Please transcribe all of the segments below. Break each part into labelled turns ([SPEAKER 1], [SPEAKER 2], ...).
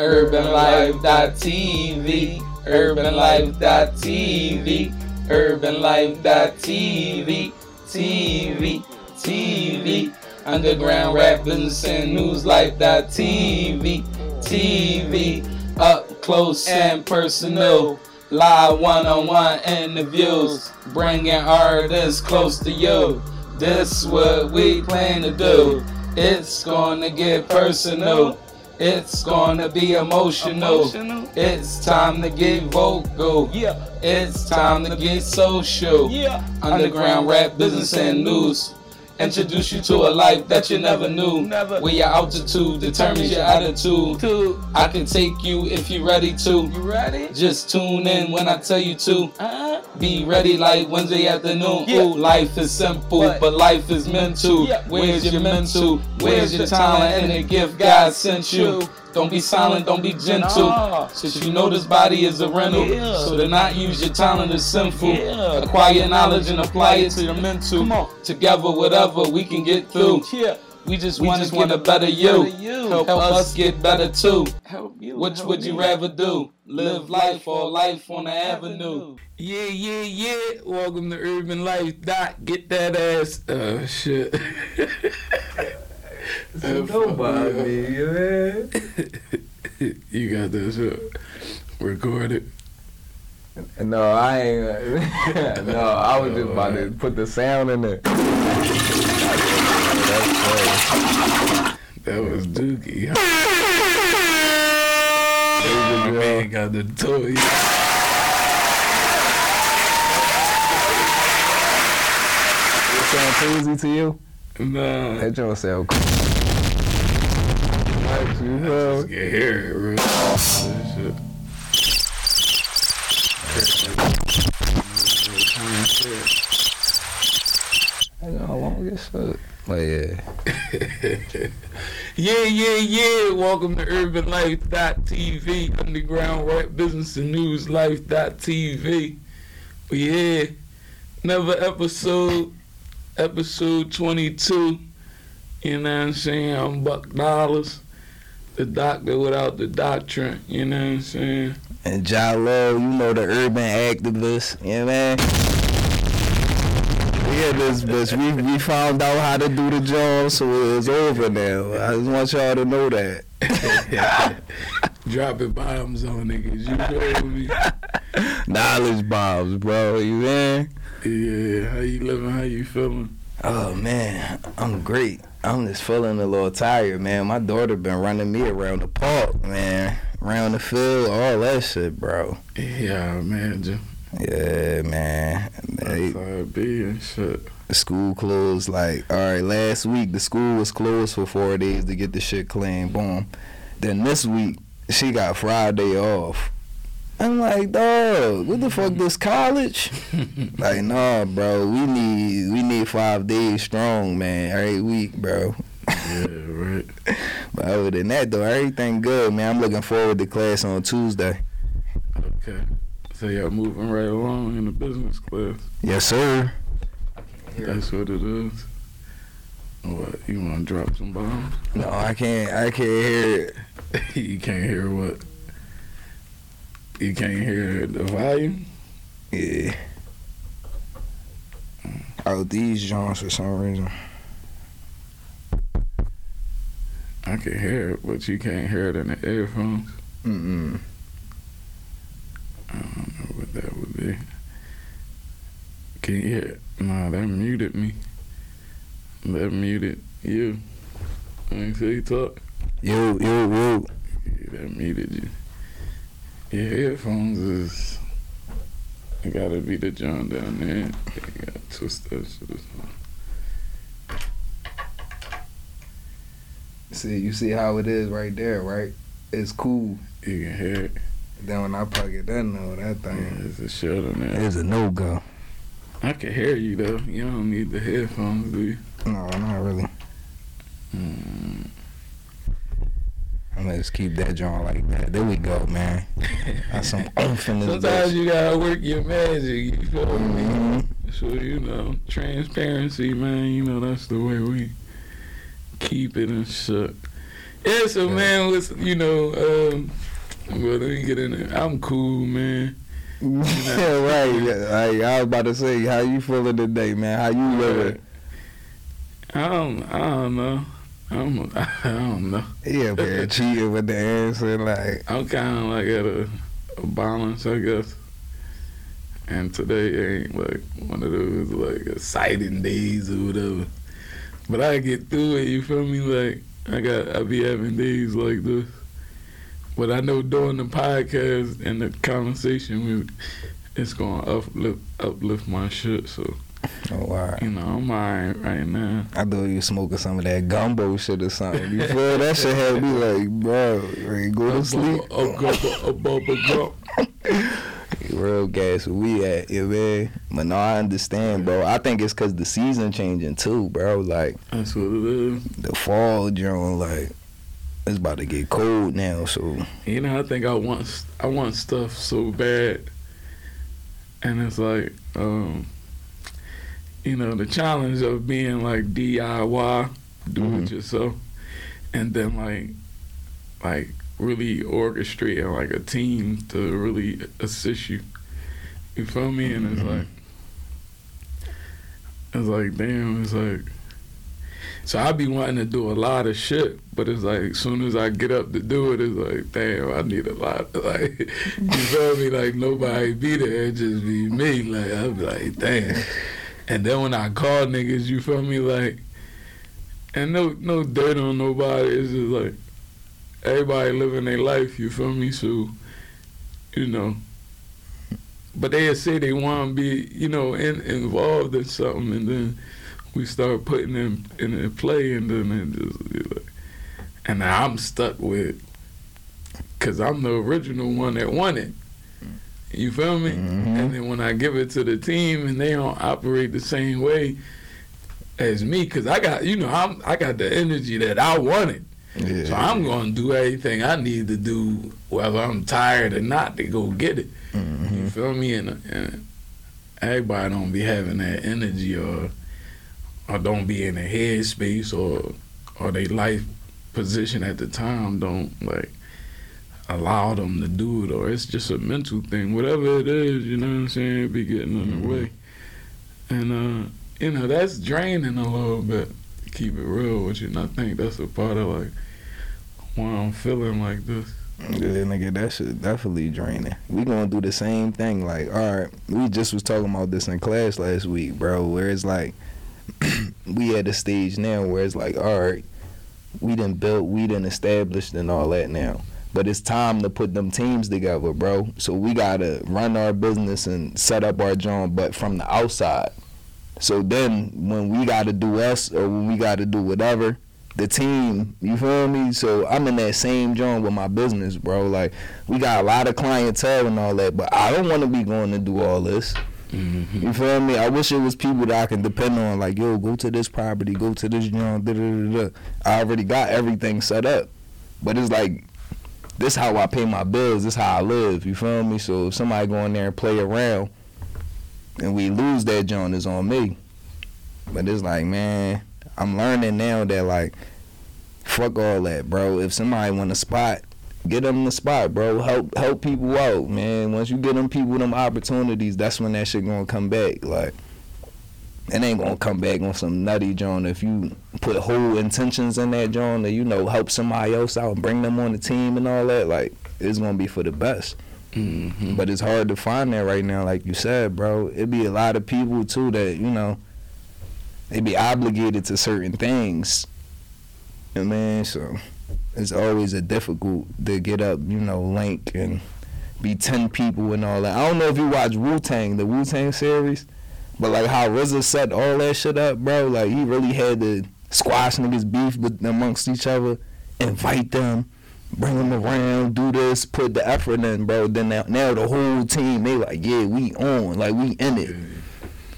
[SPEAKER 1] UrbanLife.tv, UrbanLife.tv, UrbanLife.tv, TV, TV, Underground Rap Business and News Life.tv, TV, up close and personal. Live one-on-one interviews, bringing artists close to you. This what we plan to do. It's gonna get personal. It's gonna be emotional.
[SPEAKER 2] Emotional.
[SPEAKER 1] It's time to get vocal.
[SPEAKER 2] Yeah.
[SPEAKER 1] It's time to get social.
[SPEAKER 2] Yeah.
[SPEAKER 1] Underground rap, business, and news. Introduce you to a life that you never knew.
[SPEAKER 2] Never.
[SPEAKER 1] Where your altitude determines your attitude.
[SPEAKER 2] Two.
[SPEAKER 1] I can take you if you're ready to.
[SPEAKER 2] You ready?
[SPEAKER 1] Just tune in when I tell you to.
[SPEAKER 2] Uh-huh.
[SPEAKER 1] Be ready like Wednesday afternoon.
[SPEAKER 2] Yeah.
[SPEAKER 1] Ooh, life is simple,
[SPEAKER 2] What?
[SPEAKER 1] but life is mental.
[SPEAKER 2] Yeah.
[SPEAKER 1] Where's your mental? Where's your talent and the gift God sent you? Don't be silent, don't be gentle.
[SPEAKER 2] Nah.
[SPEAKER 1] Since you know this body is a rental.
[SPEAKER 2] Yeah.
[SPEAKER 1] So to not use your talent is sinful.
[SPEAKER 2] Yeah.
[SPEAKER 1] Acquire knowledge and apply it to your mental.
[SPEAKER 2] Come on.
[SPEAKER 1] Together, whatever we can get through.
[SPEAKER 2] Yeah.
[SPEAKER 1] We just
[SPEAKER 2] We
[SPEAKER 1] want
[SPEAKER 2] just
[SPEAKER 1] to get
[SPEAKER 2] wanna
[SPEAKER 1] a better you.
[SPEAKER 2] better you.
[SPEAKER 1] Help, us get better too.
[SPEAKER 2] Help you.
[SPEAKER 1] Which
[SPEAKER 2] help
[SPEAKER 1] would you
[SPEAKER 2] me.
[SPEAKER 1] rather do? Live life or life on the avenue? Yeah, yeah, yeah. Welcome to Urban Life. Doc, get that ass. Oh, shit.
[SPEAKER 3] Nobody, man.
[SPEAKER 1] you got this uh, recorded.
[SPEAKER 3] No, I ain't. no, I was just about to put the sound in there. That's
[SPEAKER 1] That was Dookie. huh?
[SPEAKER 3] crazy.
[SPEAKER 1] My man got the toy.
[SPEAKER 3] It sound crazy to you?
[SPEAKER 1] Nah.
[SPEAKER 3] That joint sound cool. Like you know.
[SPEAKER 1] Just get here, bro. That shit.
[SPEAKER 3] I know how long this shit. But yeah.
[SPEAKER 1] Yeah, yeah, yeah. Welcome to UrbanLife.tv, Underground Rap Business and News Life.tv. We here. Another episode, episode 22. You know what I'm saying? I'm Buck Dollars, the doctor without the doctrine. You know what I'm saying?
[SPEAKER 3] And Jalo, you know the urban activist, you know what I mean? Yeah, this bitch, we, we found out how to do the job, so it's over now. I just want y'all to know that.
[SPEAKER 1] Dropping bombs on niggas. You know me?
[SPEAKER 3] Knowledge bombs, bro, you man?
[SPEAKER 1] Yeah. How you living? How you feeling?
[SPEAKER 3] Oh man, I'm great. I'm just feeling a little tired, man. My daughter been running me around the park, man. Around the field, all that shit, bro.
[SPEAKER 1] Yeah, man.
[SPEAKER 3] Yeah, man. They-
[SPEAKER 1] That's how it be and shit.
[SPEAKER 3] school closed like all right last week the school was closed for four days to get the shit clean boom then this week she got friday off i'm like dog what the fuck this college like nah bro we need we need five days strong man every week bro
[SPEAKER 1] Yeah, right.
[SPEAKER 3] but other than that though everything good man i'm looking forward to class on tuesday
[SPEAKER 1] Okay. So y'all moving right along in the business class.
[SPEAKER 3] yes sir
[SPEAKER 1] That's what it is. What you want to drop some bombs?
[SPEAKER 3] no i can't i can't hear it
[SPEAKER 1] you can't hear what? You can't hear the volume.
[SPEAKER 3] yeah out these joints for some reason
[SPEAKER 1] I can hear it, but you can't hear it in the earphones.
[SPEAKER 3] Mm-mm.
[SPEAKER 1] I don't know what that would be. Can you hear it? Nah, that muted me. That muted you. Me see you talk.
[SPEAKER 3] Yo, yo, yo.
[SPEAKER 1] Yeah, that muted you. Your headphones is. It gotta be the John down there. You gotta twist that shit. or something.
[SPEAKER 3] See, you see how it is right there, right? It's cool.
[SPEAKER 1] You can hear it.
[SPEAKER 3] Then when I plug it in, though, that
[SPEAKER 1] Yeah,
[SPEAKER 3] thing
[SPEAKER 1] there's a shut on there.
[SPEAKER 3] is a no go.
[SPEAKER 1] I can hear you though. You don't need the headphones, do you?
[SPEAKER 3] No, not really.
[SPEAKER 1] Mm.
[SPEAKER 3] I'm gonna just keep that joint like that. There we go, man. Got some oomph in this
[SPEAKER 1] Sometimes
[SPEAKER 3] bitch.
[SPEAKER 1] you gotta work your magic. You feel me?
[SPEAKER 3] Mhm.
[SPEAKER 1] So you know, transparency, man. You know that's the way we keep it and shit.
[SPEAKER 2] Yeah, so man, was you know, um, well, let me get in there. I'm cool, man.
[SPEAKER 3] yeah, right. Like, I was about to say, how you feeling today, man? How you living?
[SPEAKER 2] I don't, I don't know. I don't, I don't know.
[SPEAKER 3] Yeah, man, cheating with the answer, like.
[SPEAKER 2] I'm kind of like at a, a balance, I guess. And today ain't like one of those like exciting days or whatever. But I get through it. You feel me? Like I got, I be having days like this. But I know doing the podcast and the conversation, it's gonna uplift, uplift my shit. So.
[SPEAKER 3] Oh wow.
[SPEAKER 2] You know, I'm alright right now.
[SPEAKER 3] I thought you smoking some of that gumbo shit or something. You feel that shit had me like, bro, ready go to sleep.
[SPEAKER 2] A gumbo, a bubble gum.
[SPEAKER 3] Real gas where we at, yeah, man. But no, I understand, bro. I think it's cause the season changing too, bro. Like
[SPEAKER 2] that's what it is.
[SPEAKER 3] The fall, John, like it's about to get cold now. So
[SPEAKER 2] you know, I think I want I want stuff so bad, and it's like, um, you know, the challenge of being like DIY, do mm-hmm. it yourself, and then like, like really orchestrating like a team to really assist you. You feel me? And it's mm-hmm. like, it's like, damn, it's like. So I be wanting to do a lot of shit, but it's like as soon as I get up to do it, it's like, damn, I need a lot. Like, you feel me? Like nobody be there, it just be me. Like I'm like, damn. And then when I call niggas, you feel me? Like, and no no dirt on nobody. It's just like, everybody living their life, you feel me? So, you know, but they say they want to be, you know, in, involved in something, and then we start putting them in, in play, and then it just, like, and I'm stuck with, cause I'm the original one that won it. You feel me? Mm-hmm. And then when I give it to the team, and they don't operate the same way as me, cause I got, you know, I'm I got the energy that I wanted. Yeah. So I'm going to do everything I need to do, whether I'm tired or not, to go get it. Mm-hmm. You feel me? And, and, everybody don't be having that energy or or don't be in a headspace or or their life position at the time don't like allow them to do it or it's just a mental thing. Whatever it is, you know what I'm saying, it be getting in the mm-hmm. way. And uh, you know, that's draining a little bit keep it real with you. And I think that's a part of like why I'm feeling like this.
[SPEAKER 3] Yeah, nigga, that shit definitely draining. We gonna do the same thing. Like, all right, we just was talking about this in class last week, bro. Where it's like, we at a stage now where it's like, all right, we done built, we done established, and all that now. But it's time to put them teams together, bro. So we gotta run our business and set up our joint, but from the outside. So then when we got to do us or when we got to do whatever, the team, you feel me? So I'm in that same joint with my business, bro. Like we got a lot of clientele and all that, but I don't want to be going to do all this. Mm-hmm. You feel me? I wish it was people that I can depend on. Like, yo, go to this property, go to this joint. Da, da, da, da. I already got everything set up, but it's like this how I pay my bills. This how I live. You feel me? So if somebody go in there and play around and we lose that joint is on me. But it's like, man, I'm learning now that like, fuck all that, bro. If somebody want a spot, get them the spot, bro. Help help people out, man. Once you get them people them opportunities, that's when that shit gonna come back. Like, it ain't gonna come back on some nutty joint if you put whole intentions in that joint to you know help somebody else out, and bring them on the team and all that. Like, it's gonna be for the best. Mm-hmm. But it's hard to find that right now, like you said, bro. It'd be a lot of people too that you know they be obligated to certain things. You know I mean, so it's always a difficult to get up, you know, link and be ten people and all that. I don't know if you watch Wu Tang, the Wu Tang series, but like how RZA set all that shit up, bro. Like he really had to squash niggas beef amongst each other, invite them bring them around, do this, put the effort in, bro. Then now, now the whole team, they like, yeah, we on, like we in it.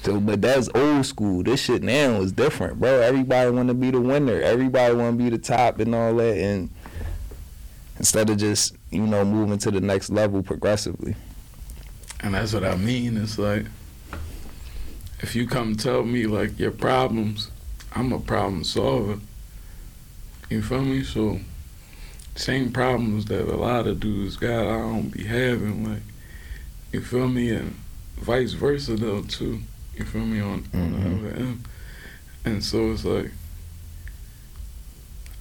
[SPEAKER 3] So, but that's old school. This shit now is different, bro. Everybody want to be the winner. Everybody want to be the top and all that, and instead of just you know moving to the next level progressively.
[SPEAKER 2] And that's what I mean. It's like if you come tell me like your problems, I'm a problem solver. You feel me? So same problems that a lot of dudes got. I don't be having like, you feel me, and vice versa though too. You feel me on, on
[SPEAKER 3] Mhm.
[SPEAKER 2] the other end, and so it's like.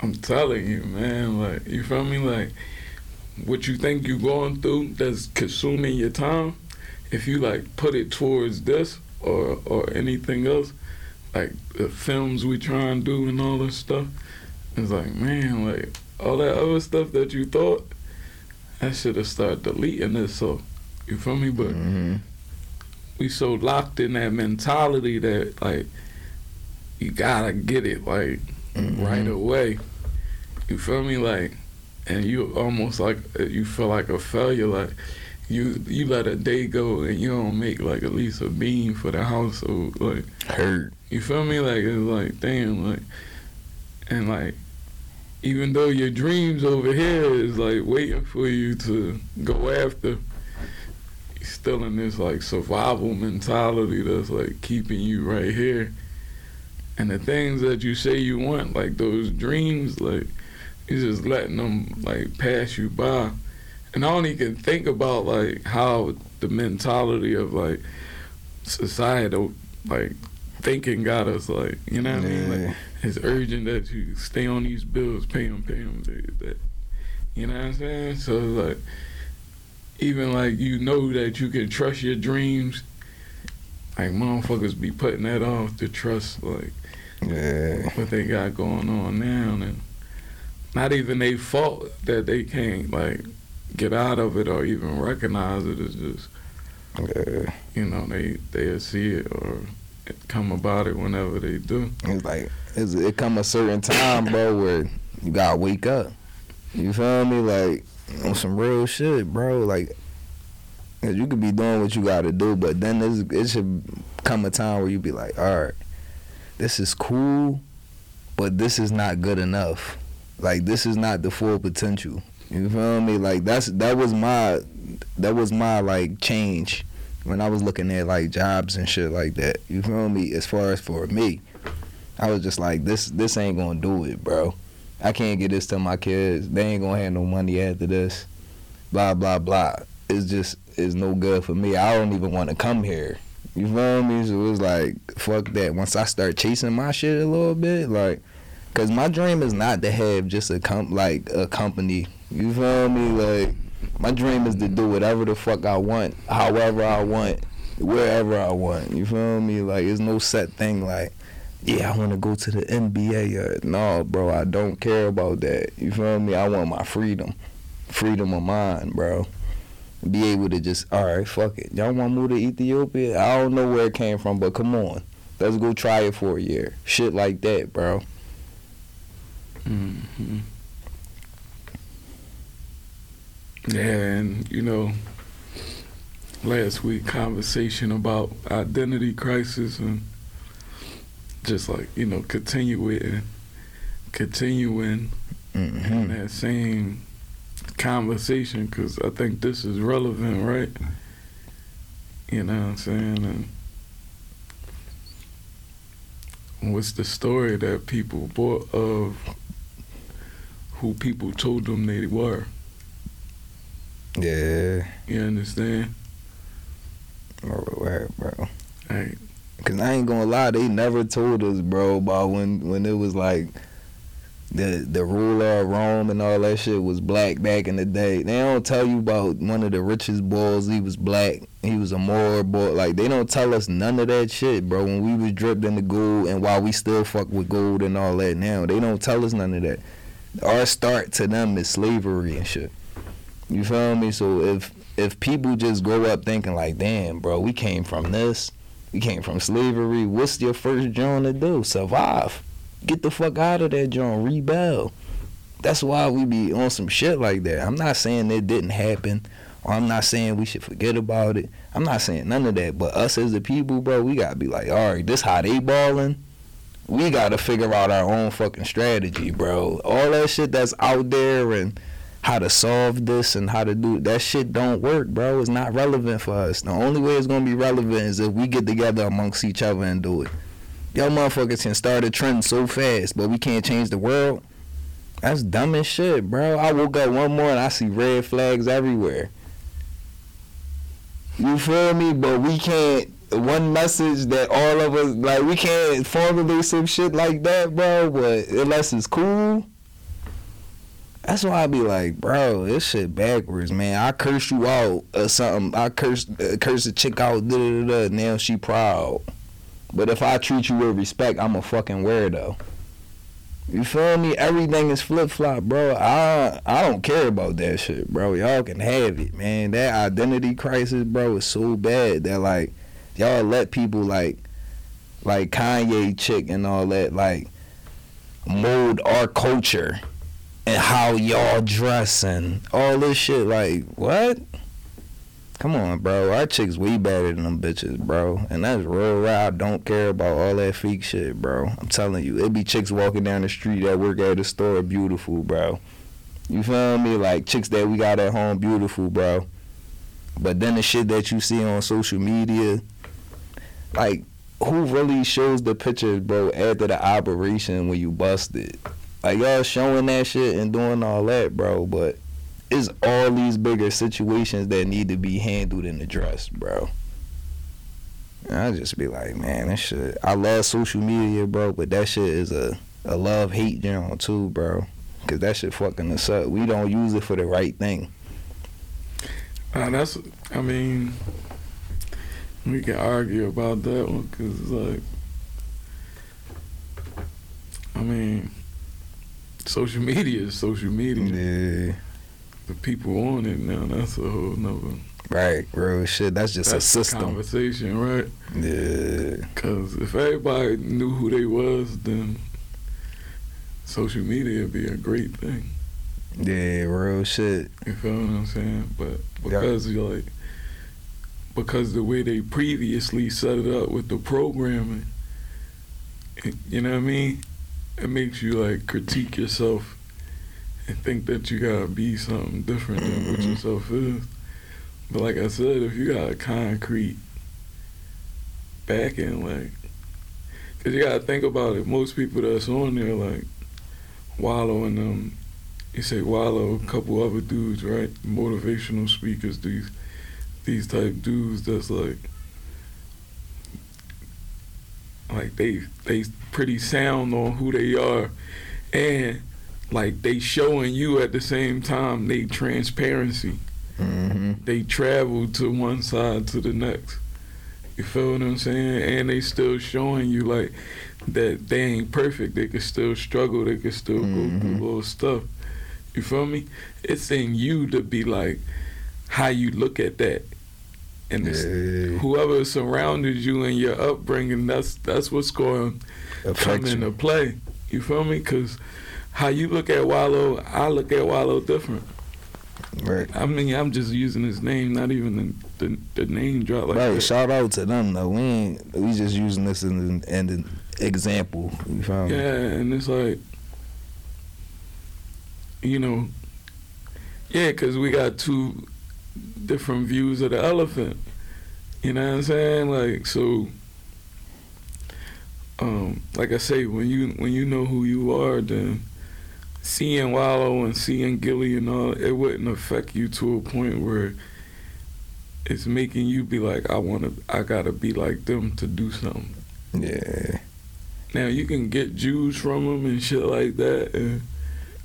[SPEAKER 2] I'm telling you, man, like you feel me, like what you think you're going through that's consuming your time, if you like put it towards this or or anything else, like the films we try and do and all this stuff, it's like man, like all that other stuff that you thought, I should have started deleting this. So you feel me? But
[SPEAKER 3] hmm
[SPEAKER 2] we so locked in that mentality that like you gotta get it like
[SPEAKER 3] Mm-hmm.
[SPEAKER 2] right away. You feel me? Like, and you almost like you feel like a failure. Like you you let a day go and you don't make like at least a bean for the household. Like
[SPEAKER 3] Hurt.
[SPEAKER 2] you feel me? Like it's like damn. Like and like even though your dreams over here is like waiting for you to go after. You're still in this like survival mentality that's like keeping you right here and the things that you say you want, like those dreams, like you're just letting them like pass you by. And I only can think about like how the mentality of like societal like thinking got us like you know what I mean like it's urgent that you stay on these bills, pay them, pay them. That, that, you know what I'm saying? So like even like you know that you can trust your dreams. Like motherfuckers be putting that off to trust like
[SPEAKER 3] Yeah.
[SPEAKER 2] what they got going on now and not even they fault that they can't like get out of it or even recognize it it's just
[SPEAKER 3] Yeah.
[SPEAKER 2] you know they they see it or come about it whenever they do
[SPEAKER 3] It's like it's, it come a certain time, bro, where you gotta wake up. You feel me? Like on some real shit, bro. Like 'cause you could be doing what you gotta do, but then it should come a time where you be like, all right, this is cool, but this is not good enough. Like this is not the full potential. You feel me? Like that's that was my that was my like change when I was looking at like jobs and shit like that. You feel me? As far as for me, I was just like, this this ain't gonna do it, bro. I can't get this to my kids. They ain't gonna have no money after this. Blah blah blah. It's just it's no good for me. I don't even want to come here. You feel me? So it was like, fuck that. Once I start chasing my shit a little bit, like, cause my dream is not to have just a com like a company. You feel me? Like, my dream is to do whatever the fuck I want, however I want, wherever I want. You feel me? Like, it's no set thing. Like, yeah, I want to go to the NBA. Or, no, bro, I don't care about that. You feel me? I want my freedom, freedom of mind, bro. Be able to just, all right, fuck it. Y'all want to move to Ethiopia? I don't know where it came from, but come on, let's go try it for a year. Shit like that, bro.
[SPEAKER 2] hmm yeah and you know last week conversation about identity crisis and just like you know continuing continuing in
[SPEAKER 3] hmm
[SPEAKER 2] that same conversation because I think this is relevant, right? You know what I'm saying? And what's the story that people bought of who people told them they were?
[SPEAKER 3] Yeah,
[SPEAKER 2] You understand?
[SPEAKER 3] bro, word, bro.
[SPEAKER 2] Like,
[SPEAKER 3] Cause I ain't gonna lie, they never told us, bro, about when when it was like the the ruler of Rome and all that shit was black back in the day. They don't tell you about one of the richest boys. He was black. He was a Moor boy. Like they don't tell us none of that shit, bro. When we was dripped in the gold and while we still fuck with gold and all that now, they don't tell us none of that. Our start to them is slavery and shit. You feel me? So if if people just grow up thinking like, damn, bro, we came from this. We came from slavery. What's your first joint to do? Survive. Get the fuck out of that joint. Rebel. That's why we be on some shit like that. I'm not saying it didn't happen, or I'm not saying we should forget about it. I'm not saying none of that. But us as the people, bro, we gotta be like, all right, this how they balling. We gotta figure out our own fucking strategy, bro. All that shit that's out there and how to solve this and how to do that shit don't work, bro. It's not relevant for us. The only way it's gonna be relevant is if we get together amongst each other and do it. Y'all motherfuckers can start a trend so fast, but we can't change the world. That's dumb as shit, bro. I woke up one morning, I see red flags everywhere. You feel me? But we can't. One message that all of us like, we can't formulate some shit like that, bro. But unless it's cool, that's why I be like, bro, this shit backwards, man. I curse you out or something. I curse uh, curse a chick out, da da da. Now she proud. But if I treat you with respect, I'm a fucking weirdo. You feel me? Everything is flip flop, bro. I I don't care about that shit, bro. Y'all can have it, man. That identity crisis, bro, is so bad that like y'all let people like like Kanye chick and all that like mold our culture and how y'all dress and all this shit. Like what? Come on, bro. Our chicks way better than them bitches, bro. And that's real right. I don't care about all that fake shit, bro. I'm telling you, it be chicks walking down the street that work at the store, beautiful, bro. You feel me? Like chicks that we got at home, beautiful, bro. But then the shit that you see on social media, like who really shows the pictures, bro, after the operation when you busted? Like y'all showing that shit and doing all that, bro, but it's all these bigger situations that need to be handled and addressed, bro. And I just be like, man, that shit. I love social media, bro, but that shit is a a love hate general too, bro. Cause that shit fucking us up. We don't use it for the right thing.
[SPEAKER 2] Uh, that's, I mean, we can argue about that one because it's like, I mean, social media is social media.
[SPEAKER 3] Yeah.
[SPEAKER 2] The people on it now, that's a whole nother.
[SPEAKER 3] Right, bro. Shit, that's just
[SPEAKER 2] that's
[SPEAKER 3] a system.
[SPEAKER 2] conversation, right?
[SPEAKER 3] Yeah.
[SPEAKER 2] Because if everybody knew who they was, then social media would be a great thing.
[SPEAKER 3] Yeah, real shit.
[SPEAKER 2] You feel what I'm saying? But because you're like, because the way they previously set it up with the programming, you know what I mean? It makes you like critique yourself and think that you gotta be something different than what
[SPEAKER 3] Mhm.
[SPEAKER 2] yourself is. But like I said, if you got a concrete backing, like, cause you gotta think about it. Most people that's on there, like Wallo and um, you say Wallo, a couple other dudes, right? Motivational speakers, these these type dudes that's like like they they pretty sound on who they are and like they showing you at the same time they transparency.
[SPEAKER 3] hmm
[SPEAKER 2] They travel to one side to the next. You feel what I'm saying? And they still showing you like that they ain't perfect. They can still struggle. They can still go
[SPEAKER 3] Mhm.
[SPEAKER 2] through little stuff. You feel me? It's in you to be like how you look at that. And
[SPEAKER 3] Yeah.
[SPEAKER 2] whoever surrounded you in your upbringing, that's that's what's going to come into play. You feel me? Because how you look at Wallo, I look at Wallo different.
[SPEAKER 3] Right.
[SPEAKER 2] I mean, I'm just using his name, not even the the, the name drop like
[SPEAKER 3] right.
[SPEAKER 2] that.
[SPEAKER 3] Shout out to them though. We ain't. We just using this as an, as an example. You feel me?
[SPEAKER 2] Yeah, and it's like, you know, yeah, because we got two different views of the elephant. You know what I'm saying? Like, so, um, like I say, when you when you know who you are, then seeing Wallo and seeing Gillie and all, it wouldn't affect you to a point where it's making you be like, I want to, I gotta be like them to do something.
[SPEAKER 3] Yeah.
[SPEAKER 2] Now you can get Jews from them and shit like that. And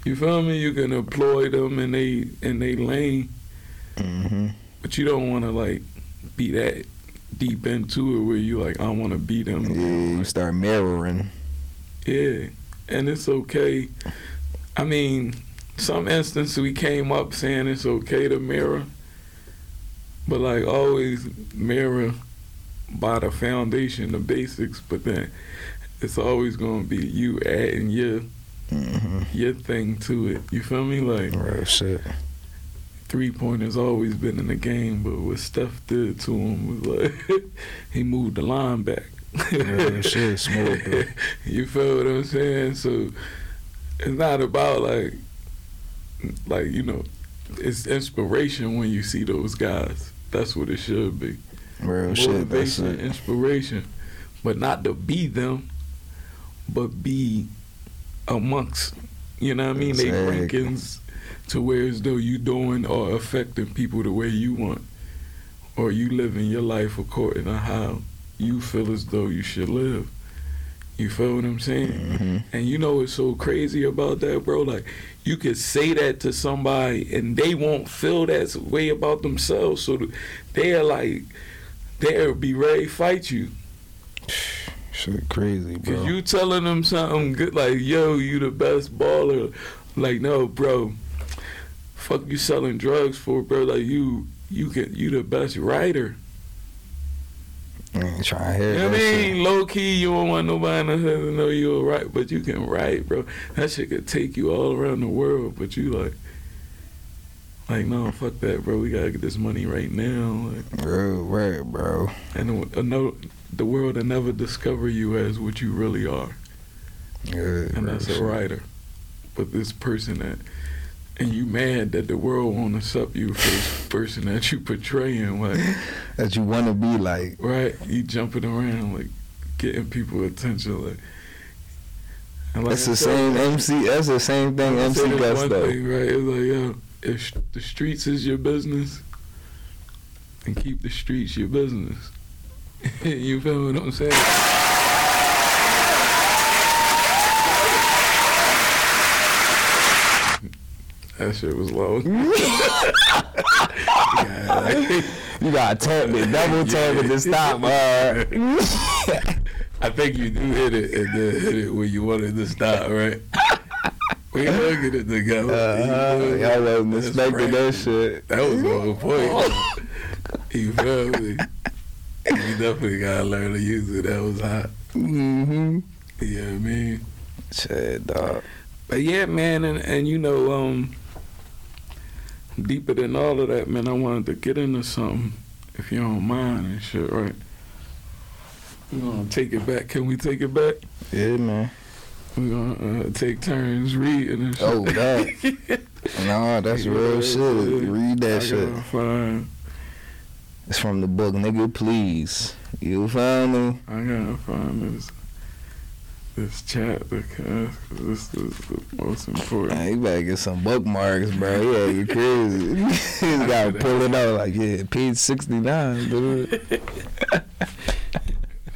[SPEAKER 2] you feel me? You can employ them in they in they lane,
[SPEAKER 3] hmm
[SPEAKER 2] but you don't want to like be that deep into it where you like I want to be them.
[SPEAKER 3] Yeah. You start mirroring.
[SPEAKER 2] Yeah, and it's okay. I mean, some instances we came up saying it's okay to mirror, but like always mirror by the foundation, the basics. But then it's always gonna be you adding your
[SPEAKER 3] hmm
[SPEAKER 2] your thing to it. You feel me? Like
[SPEAKER 3] Real shit.
[SPEAKER 2] Three pointers always been in the game, but what Steph did to him was like he moved the line back.
[SPEAKER 3] Real shit. Smooth. though.
[SPEAKER 2] you feel what I'm saying? So it's not about like like, you know, it's inspiration when you see those guys. That's what it should be.
[SPEAKER 3] Real shit. That's
[SPEAKER 2] Motivation,
[SPEAKER 3] it.
[SPEAKER 2] inspiration. But not to be them, but be amongst You know what I mean? They rankings to where as though you doing or affecting people the way you want, or you living your life according to how you feel as though you should live. You feel what I'm saying?
[SPEAKER 3] hmm
[SPEAKER 2] And you know what's so crazy about that, bro? Like you could say that to somebody and they won't feel that way about themselves. So they're like, they'll be ready to fight you.
[SPEAKER 3] Shit, crazy, bro.
[SPEAKER 2] Cause you telling them something good, like, yo, you the best baller. Like, no, bro. Fuck you selling drugs for, bro. Like you, you can, you the best writer.
[SPEAKER 3] ain't trying to hear
[SPEAKER 2] You know what I mean? Low key, you don't want nobody in the to know you're right, but you can write, bro. That shit could take you all around the world, but you like, like, no, fuck that, bro. We gotta get this money right now. Like,
[SPEAKER 3] shit. Real right, bro.
[SPEAKER 2] and no, the world will never discover you as what you really are,
[SPEAKER 3] Yeah,
[SPEAKER 2] and
[SPEAKER 3] real
[SPEAKER 2] that's a writer. But this person that, and you mad that the world won't accept you for this person that you portraying, like,
[SPEAKER 3] That you want to be like.
[SPEAKER 2] right? You jumping around, like, getting people attention, like. like
[SPEAKER 3] That's
[SPEAKER 2] I
[SPEAKER 3] the
[SPEAKER 2] said,
[SPEAKER 3] same MC. That's the same thing MC does
[SPEAKER 2] one
[SPEAKER 3] though.
[SPEAKER 2] thing, right? It's like, yo, if the streets is your business, and keep the streets your business. you feel what I'm saying? That shit was low. yeah,
[SPEAKER 3] You gotta tap it, double tap it to stop. Uh,
[SPEAKER 2] I think you do hit it and then hit it when you wanted to stop, right? We look at it together.
[SPEAKER 3] uh, y'all wasn't expecting that shit.
[SPEAKER 2] That was the whole point. you feel me? You definitely gotta learn to use it. That was hot.
[SPEAKER 3] Mm-hmm.
[SPEAKER 2] You know what I mean?
[SPEAKER 3] Shit, dog.
[SPEAKER 2] But yeah, man, and, and you know, um, deeper than all of that, man, I wanted to get into something, if you don't mind and shit, right? We're gonna take it back. Can we take it back?
[SPEAKER 3] Yeah, man.
[SPEAKER 2] We're gonna uh, take turns reading and shit.
[SPEAKER 3] Oh, that. No, that's
[SPEAKER 2] Yeah,
[SPEAKER 3] real shit.
[SPEAKER 2] yeah.
[SPEAKER 3] Read
[SPEAKER 2] I
[SPEAKER 3] that shit.
[SPEAKER 2] gotta find,
[SPEAKER 3] It's from the book, nigga. Please, you feel me?
[SPEAKER 2] I gotta find this this chat because this is the most important.
[SPEAKER 3] Man, you better get some bookmarks, bro. Yeah, you crazy. you gotta pull it out like, yeah, page sixty nine, dude.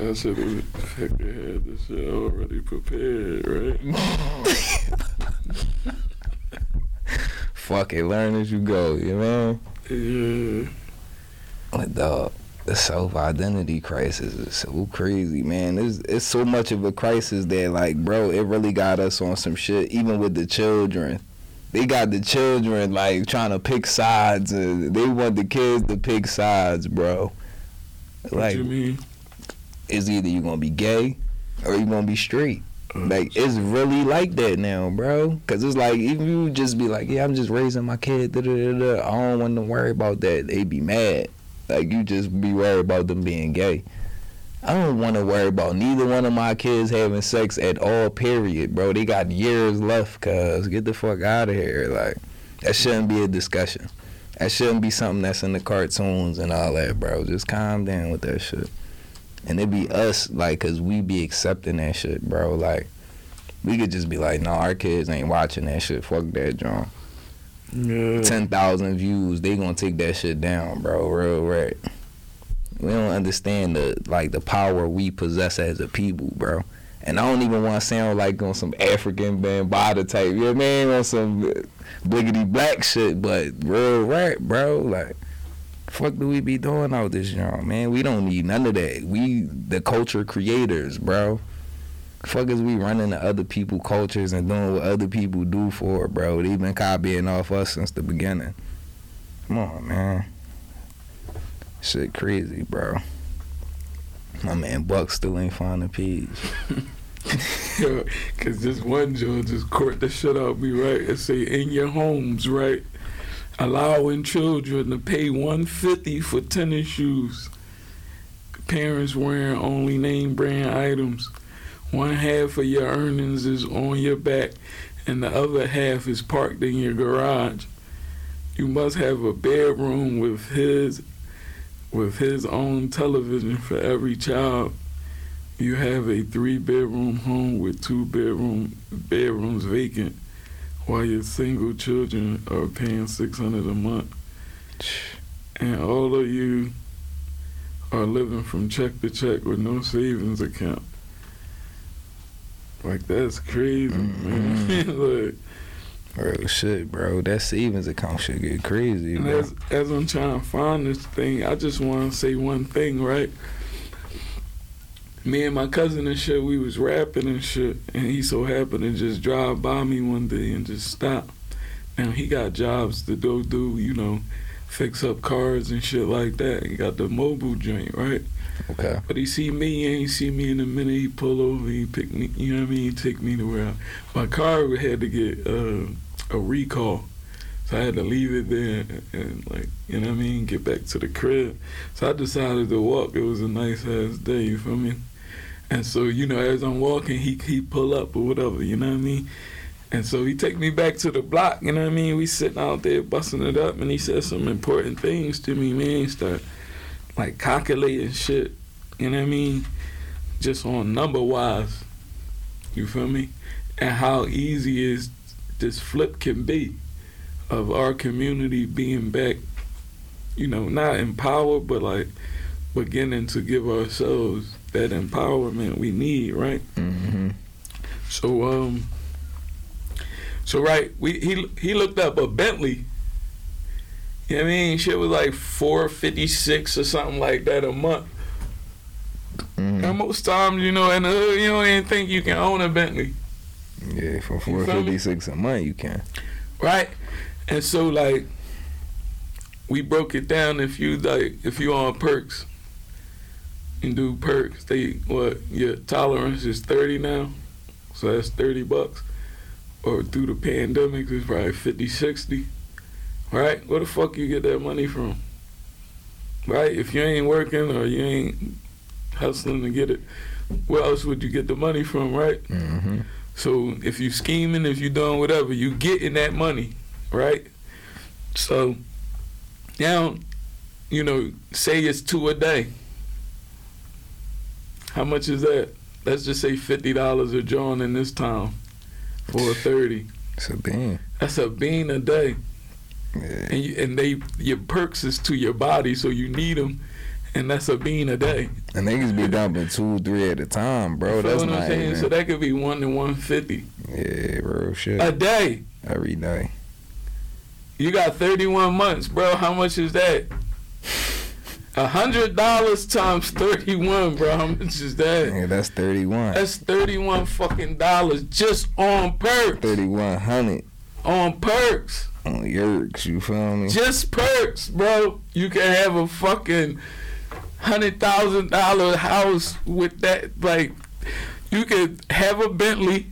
[SPEAKER 2] I should have had this shit already prepared, right?
[SPEAKER 3] Fuck it, learn as you go. You know.
[SPEAKER 2] Yeah.
[SPEAKER 3] Like dog, the self identity crisis is so crazy, man. It's it's so much of a crisis that like, bro, it really got us on some shit. Even with the children, they got the children like trying to pick sides, and they want the kids to pick sides, bro.
[SPEAKER 2] What
[SPEAKER 3] Like,
[SPEAKER 2] you mean?
[SPEAKER 3] it's either you gonna be gay or you gonna be straight. Uh, like it's really like that now, bro. Cause it's like even you just be like, yeah, I'm just raising my kid. Da, da, da, da. I don't want to worry about that. They be mad. Like you just be worried about them being gay. I don't want to worry about neither one of my kids having sex at all. Period, bro. They got years left. Cause get the fuck out of here. Like that shouldn't be a discussion. That shouldn't be something that's in the cartoons and all that, bro. Just calm down with that shit. And it be us, like, cause we be accepting that shit, bro. Like, we could just be like, no, our kids ain't watching that shit. Fuck that, John.
[SPEAKER 2] Yeah.
[SPEAKER 3] Ten thousand views, they gonna take that shit down, bro. Real right. We don't understand the like the power we possess as a people, bro. And I don't even want to sound like on some African bambada type, you know what I mean? On some bliggity black shit, but real right, bro. Like, fuck do we be doing out this young man? We don't need none of that. We the culture creators, bro. Fuck is we running to other people cultures and doing what other people do for it, bro. They've been copying off us since the beginning. Come on, man. Shit crazy, bro. My man Buck still ain't page.
[SPEAKER 2] Yo, Cause this one judge just court the shit out me, right? And say in your homes, right? Allowing children to pay one fifty for tennis shoes. Parents wearing only name brand items. One half of your earnings is on your back and the other half is parked in your garage. You must have a bedroom with his with his own television for every child. You have a three bedroom home with two bedroom bedrooms vacant. while your single children are paying six hundred a month, and all of you are living from check to check with no savings account. Like that's crazy, mm-hmm. man. like,
[SPEAKER 3] Real shit, bro. That savings account should get crazy,
[SPEAKER 2] and
[SPEAKER 3] bro.
[SPEAKER 2] as as I'm trying to find this thing, I just want to say one thing, right? Me and my cousin and shit, we was rapping and shit, and he so happened to just drive by me one day and just stop. Now he got jobs to go do, you know, fix up cars and shit like that. He got the mobile joint, right?
[SPEAKER 3] Okay.
[SPEAKER 2] But he see me he ain't see me in a minute. He pull over, he pick me, you know what I mean? He take me to where I, my car had to get uh, a recall. So I had to leave it there and, like, you know what I mean, get back to the crib. So I decided to walk. It was a nice ass day, you feel me? And so, you know, as I'm walking, he he pull up or whatever, you know what I mean? And so he take me back to the block, you know what I mean? We sitting out there busting it up and he said some important things to me, man. He start like calculating shit, you know what I mean? Just on number wise. You feel me? And how easy is this flip can be of our community being back, you know, not empowered but like beginning to give ourselves that empowerment we need, right?
[SPEAKER 3] Mm-hmm.
[SPEAKER 2] So um so right, we he he looked up a Bentley. You know what I mean? Shit was like four fifty six or something like that a month.
[SPEAKER 3] mm
[SPEAKER 2] And most times, you know, in the hood, you don't even think you can own a Bentley.
[SPEAKER 3] Yeah, for four fifty six a month, you can.
[SPEAKER 2] Right? And so like we broke it down if you like if you on perks and do perks, they what your tolerance is thirty now. So that's thirty bucks. Or through the pandemic it's probably 50, 60. Right? Where the fuck you get that money from? Right? If you ain't working or you ain't hustling to get it, where else would you get the money from, right?
[SPEAKER 3] Mm-hmm.
[SPEAKER 2] So if you scheming, if you doing whatever, you getting that money, right? So now, you know, say it's two a day. How much is that? Let's just say fifty dollars a joint in this town for a thirty.
[SPEAKER 3] It's a bean.
[SPEAKER 2] That's a bean a day. And you, and they your perks is to your body, so you need them, and that's a bean a day.
[SPEAKER 3] And niggas be dumping two, three at a time, bro.
[SPEAKER 2] you
[SPEAKER 3] That's
[SPEAKER 2] what I'm saying?
[SPEAKER 3] even.
[SPEAKER 2] So that could be one to one fifty
[SPEAKER 3] yeah, bro. Shit.
[SPEAKER 2] a day.
[SPEAKER 3] Every day.
[SPEAKER 2] You got 31 months, bro. How much is that? A hundred dollars times 31, bro. How much is that?
[SPEAKER 3] Yeah, that's thirty one.
[SPEAKER 2] That's 31 fucking dollars just on perks.
[SPEAKER 3] Thirty one hundred
[SPEAKER 2] On perks.
[SPEAKER 3] On yerks. You feel me?
[SPEAKER 2] Just perks, bro. You can have a fucking hundred thousand dollar house with that. Like, you could have a Bentley,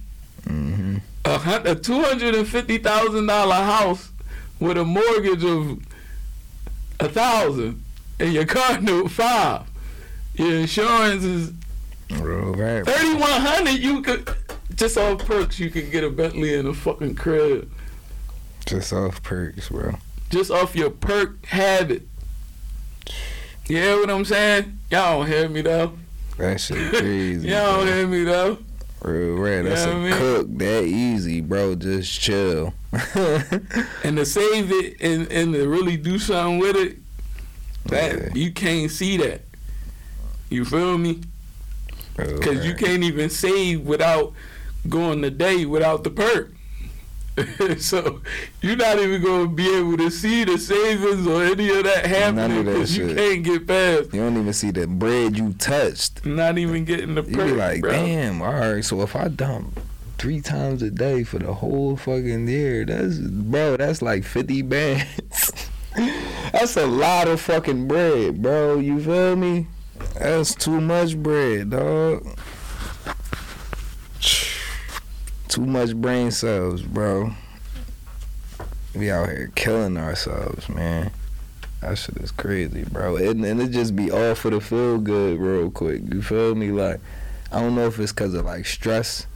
[SPEAKER 3] Mm-hmm.
[SPEAKER 2] a, a two hundred and fifty thousand dollar house with a mortgage of a thousand, and your car note five. Your insurance is thirty one hundred. You could just off perks. You could get a Bentley and a fucking crib
[SPEAKER 3] Just off perks, bro.
[SPEAKER 2] just off your perk habit. You hear what I'm saying? Y'all don't hear me though.
[SPEAKER 3] That shit crazy.
[SPEAKER 2] Y'all don't hear me though.
[SPEAKER 3] Real rap. That's a
[SPEAKER 2] I mean-
[SPEAKER 3] cook that easy, bro. Just chill.
[SPEAKER 2] And to save it and, and to really do something with it, that
[SPEAKER 3] Yeah.
[SPEAKER 2] you can't see that. You feel me? Because you can't even save without going the day without the perk. so you're not even gonna be able to see the savings or any of that happening because you can't get past.
[SPEAKER 3] You don't even see the bread you touched.
[SPEAKER 2] Not even getting the bread.
[SPEAKER 3] You
[SPEAKER 2] perk,
[SPEAKER 3] be like,
[SPEAKER 2] bro.
[SPEAKER 3] damn, all right, so if I dump three times a day for the whole fucking year, that's, bro, that's like 50 bands. that's a lot of fucking bread, bro. You feel me? That's too much bread, dog. Too much brain cells, bro. We out here killing ourselves, man. That shit is crazy, bro. And, and it just be all for the feel good real quick. You feel me? Like, I don't know if it's because of like stress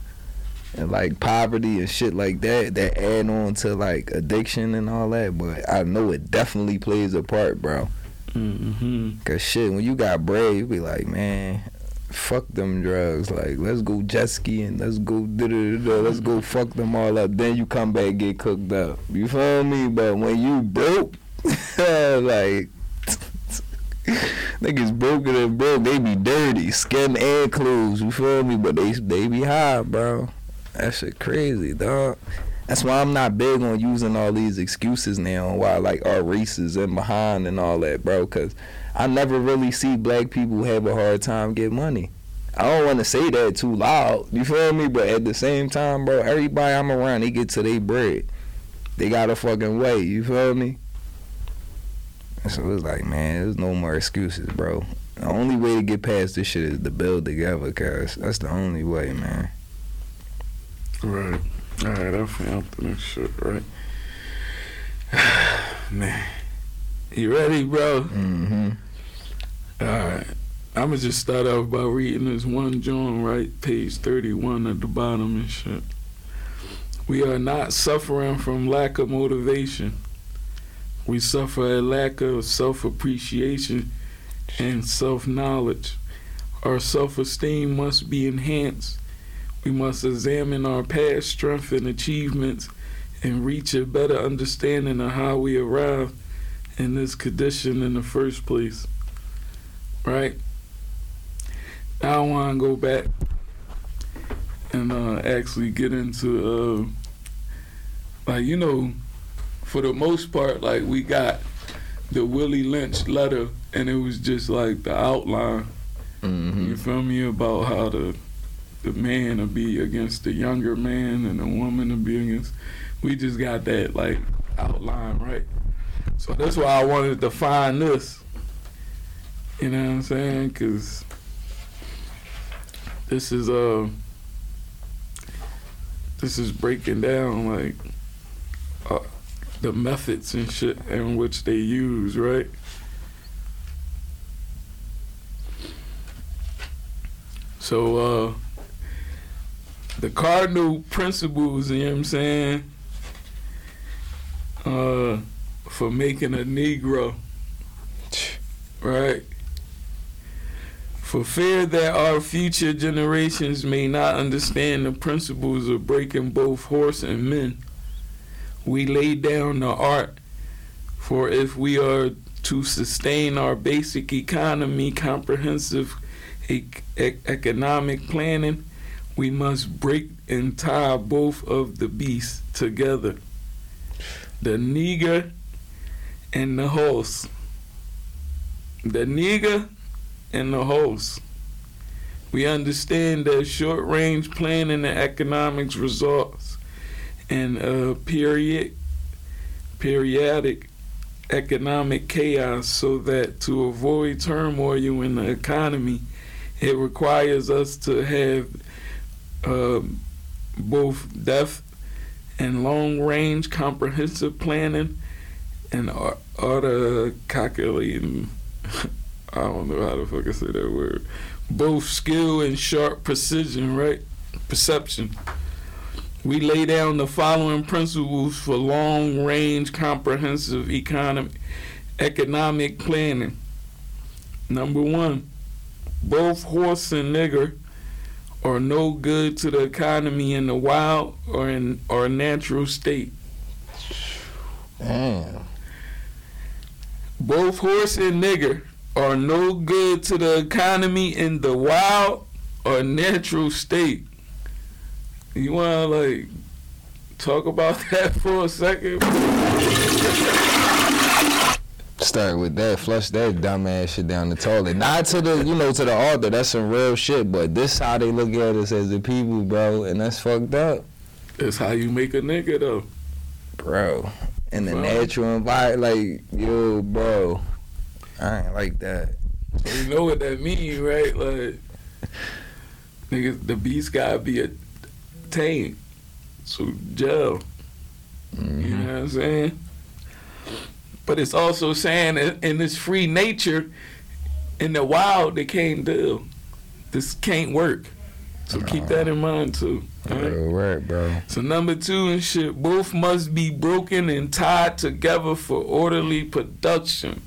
[SPEAKER 3] and like poverty and shit like that that add on to like addiction and all that. But I know it definitely plays a part, bro.
[SPEAKER 2] Mm-hmm.
[SPEAKER 3] Cause shit, when you got bread, you be like, man, fuck them drugs. Like, let's go jet skiing. Let's go. Let's go fuck them all up. Then you come back get cooked up. You feel me? But when you broke, like. Niggas broken and broke, they be dirty, skin and clothes, you feel me? But they they be high, bro. That shit crazy, dog. That's why I'm not big on using all these excuses now on why like our race is in behind and all that, bro. Cause I never really see black people have a hard time get money. I don't want to say that too loud, you feel me? But at the same time, bro, everybody I'm around, they get to their bread. They got a fucking way, you feel me? So it's like, man, there's no more excuses, bro. The only way to get past this shit is to build together, cause that's the only way, man.
[SPEAKER 2] Right. All right, I found the next shit, right? Man. You ready, bro?
[SPEAKER 3] Mm-hmm.
[SPEAKER 2] All right. I'm to just start off by reading this one John, right? Page 31 at the bottom and shit. We are not suffering from lack of motivation. We suffer a lack of self appreciation and self knowledge. Our self esteem must be enhanced we must examine our past strength and achievements and reach a better understanding of how we arrived in this condition in the first place. Right? Now I want to go back and uh, actually get into, uh, like, you know, for the most part, like, we got the Willie Lynch letter, and it was just like the outline.
[SPEAKER 3] Mm-hmm.
[SPEAKER 2] You feel me? About how the the man to be against the younger man and the woman to be against. We just got that like outline right. So that's why I wanted to find this. You know what I'm saying? Cause this is uh this is breaking down like uh, the methods and shit in which they use, right? So uh the cardinal principles, you know what I'm saying, uh, for making a Negro, right? For fear that our future generations may not understand the principles of breaking both horse and men, we lay down the art. For if we are to sustain our basic economy, comprehensive e- e- economic planning, we must break and tie both of the beasts together the nigger and the horse. The nigger and the horse. We understand that short range planning and economics results in a period, periodic economic chaos so that to avoid turmoil in the economy, it requires us to have uh, both depth and long range comprehensive planning and auto calculating. I don't know how to fucking say that word. Both skill and sharp precision, right? Perception. We lay down the following principles for long range comprehensive economic economic planning. Number one, both horse and nigger are no good to the economy in the wild or in or natural state.
[SPEAKER 3] Damn.
[SPEAKER 2] Both horse and nigger are no good to the economy in the wild or natural state. You wanna like talk about that for a second?
[SPEAKER 3] Start with that, flush that dumbass shit down the toilet. Not to the, you know, to the author. That's some real shit. But this how they look at us as the people, bro, and that's fucked up,
[SPEAKER 2] That's how you make a nigga though.
[SPEAKER 3] bro. In the
[SPEAKER 2] Bro.
[SPEAKER 3] natural environment, like, yo, bro, I ain't like that.
[SPEAKER 2] You know what that means, right? Like, nigga, the beast gotta be a tame. So jail. You
[SPEAKER 3] Mhm.
[SPEAKER 2] know what I'm saying? But it's also saying in, in this free nature, in the wild, they can't do. This can't work. So keep that in mind too. alright?
[SPEAKER 3] Right, bro.
[SPEAKER 2] So number two and shit, both must be broken and tied together for orderly production.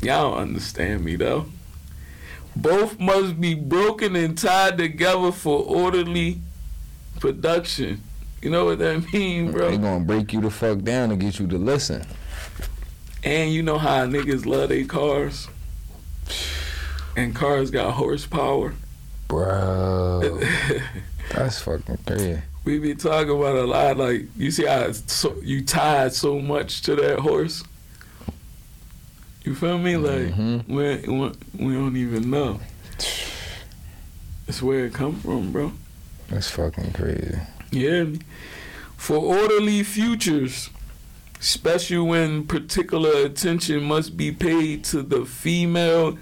[SPEAKER 2] Y'all don't understand me though. Both must be broken and tied together for orderly production. You know what that mean, bro?
[SPEAKER 3] They gonna break you the fuck down to get you to listen.
[SPEAKER 2] And you know how niggas love their cars? And cars got horsepower.
[SPEAKER 3] Bro. That's fucking crazy.
[SPEAKER 2] we be talking about a lot. Like you see how so, you tied so much to that horse. You feel me? Like
[SPEAKER 3] Mhm.
[SPEAKER 2] we, we don't even know. It's where it come from, bro.
[SPEAKER 3] That's fucking crazy.
[SPEAKER 2] Yeah. For orderly futures, special when particular attention must be paid to the female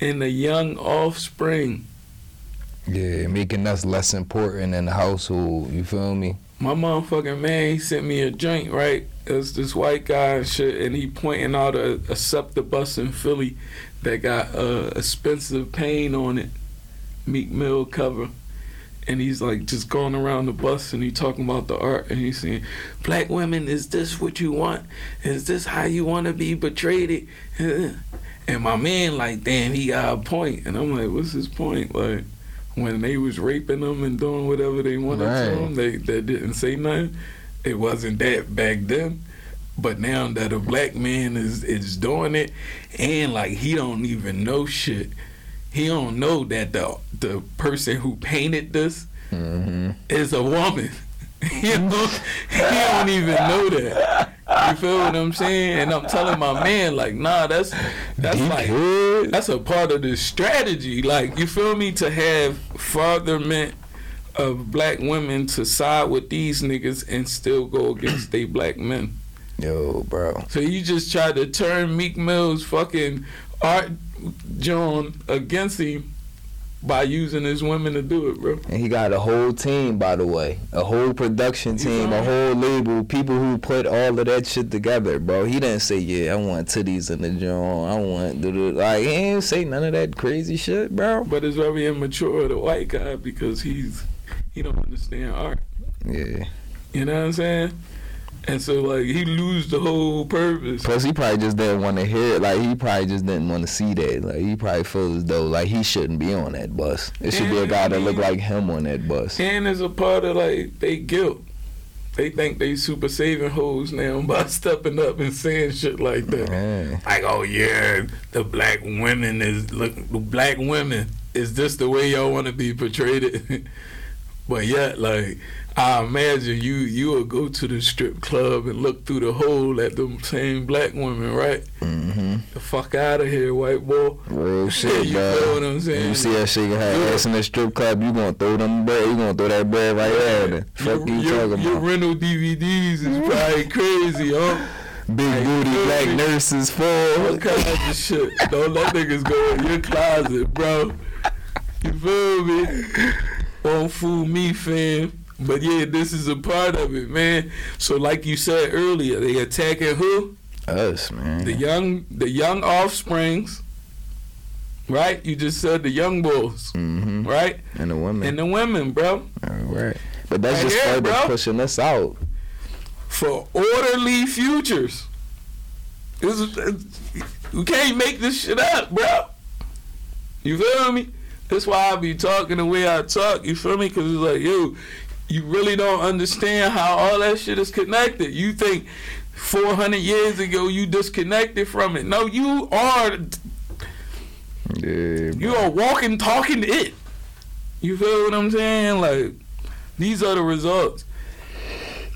[SPEAKER 2] and the young offspring.
[SPEAKER 3] Yeah, making us less important in the household. You feel me?
[SPEAKER 2] My motherfucking man, sent me a joint, right? It's this white guy and shit, and he pointing out a, a SEPTA bus in Philly that got uh, expensive paint on it, Meek Mill cover. And he's like just going around the bus and he talking about the art and he's saying, Black women, is this what you want? Is this how you want to be betrayed? And my man, like, damn, he got a point. And I'm like, what's his point? Like, when they was raping them and doing whatever they wanted
[SPEAKER 3] Right.
[SPEAKER 2] to them, they, they didn't say nothing. It wasn't that back then. But now that a black man is is doing it, and like he don't even know shit, he don't know that the the person who painted this
[SPEAKER 3] Mm-hmm.
[SPEAKER 2] is a woman. he, don't, he don't even know that. You feel what I'm saying? And I'm telling my man like, nah, that's that's
[SPEAKER 3] Deep
[SPEAKER 2] like
[SPEAKER 3] hood.
[SPEAKER 2] that's a part of the strategy. Like, you feel me? To have fatherment of black women to side with these niggas and still go against they black men.
[SPEAKER 3] Yo, bro.
[SPEAKER 2] So you just try to turn Meek Mill's fucking art John against him by using his women to do it, bro.
[SPEAKER 3] And he got a whole team, by the way. A whole production team, a whole label, people who put all of that shit together, bro. He didn't say, yeah, I want titties in the joint. I want, doo-doo." like, he didn't say none of that crazy shit, bro.
[SPEAKER 2] But it's very immature the white guy because he's he don't understand art.
[SPEAKER 3] Yeah.
[SPEAKER 2] You know what I'm saying? And so like he lose the whole purpose.
[SPEAKER 3] Plus, he probably just didn't want to hear it. Like, he probably just didn't want to see that. Like, he probably feels as though, like, he shouldn't be on that bus. It should be a guy that look like him on that bus.
[SPEAKER 2] And it's a part of like they guilt. They think they super saving hoes now by stepping up and saying shit like that.
[SPEAKER 3] Man.
[SPEAKER 2] Like, oh yeah, the black women is look the black women. Is this the way y'all want to be portrayed? but yet, like, I imagine you you will go to the strip club and look through the hole at them same black women, right?
[SPEAKER 3] Mm-hmm.
[SPEAKER 2] The fuck out of here, white boy.
[SPEAKER 3] Real shit,
[SPEAKER 2] you
[SPEAKER 3] bro.
[SPEAKER 2] feel what I'm saying?
[SPEAKER 3] You see that shaking her ass in the strip club, you gonna throw them bread, you gonna throw that bread right at her. Fuck
[SPEAKER 2] your,
[SPEAKER 3] you
[SPEAKER 2] your,
[SPEAKER 3] talking
[SPEAKER 2] your
[SPEAKER 3] about?
[SPEAKER 2] rental DVDs is probably crazy, huh?
[SPEAKER 3] Big booty black nurses full.
[SPEAKER 2] All kinds of shit. Don't let niggas go in your closet, bro. You feel me? Won't fool me, fam. But yeah, this is a part of it, man. So like you said earlier, they attacking who?
[SPEAKER 3] Us, man.
[SPEAKER 2] The young the young offsprings. Right? You just said the young bulls,
[SPEAKER 3] hmm
[SPEAKER 2] right?
[SPEAKER 3] And the women.
[SPEAKER 2] And the women, bro.
[SPEAKER 3] All right. But that's
[SPEAKER 2] Right
[SPEAKER 3] just
[SPEAKER 2] here,
[SPEAKER 3] further
[SPEAKER 2] bro.
[SPEAKER 3] pushing us out.
[SPEAKER 2] For orderly futures. This is, you can't make this shit up, bro. You feel me? That's why I be talking the way I talk. You feel me? Because it's like, yo, you really don't understand how all that shit is connected. You think 400 years ago you disconnected from it. No, you are
[SPEAKER 3] Yeah.
[SPEAKER 2] you are walking, talking it. You feel what I'm saying? Like, these are the results.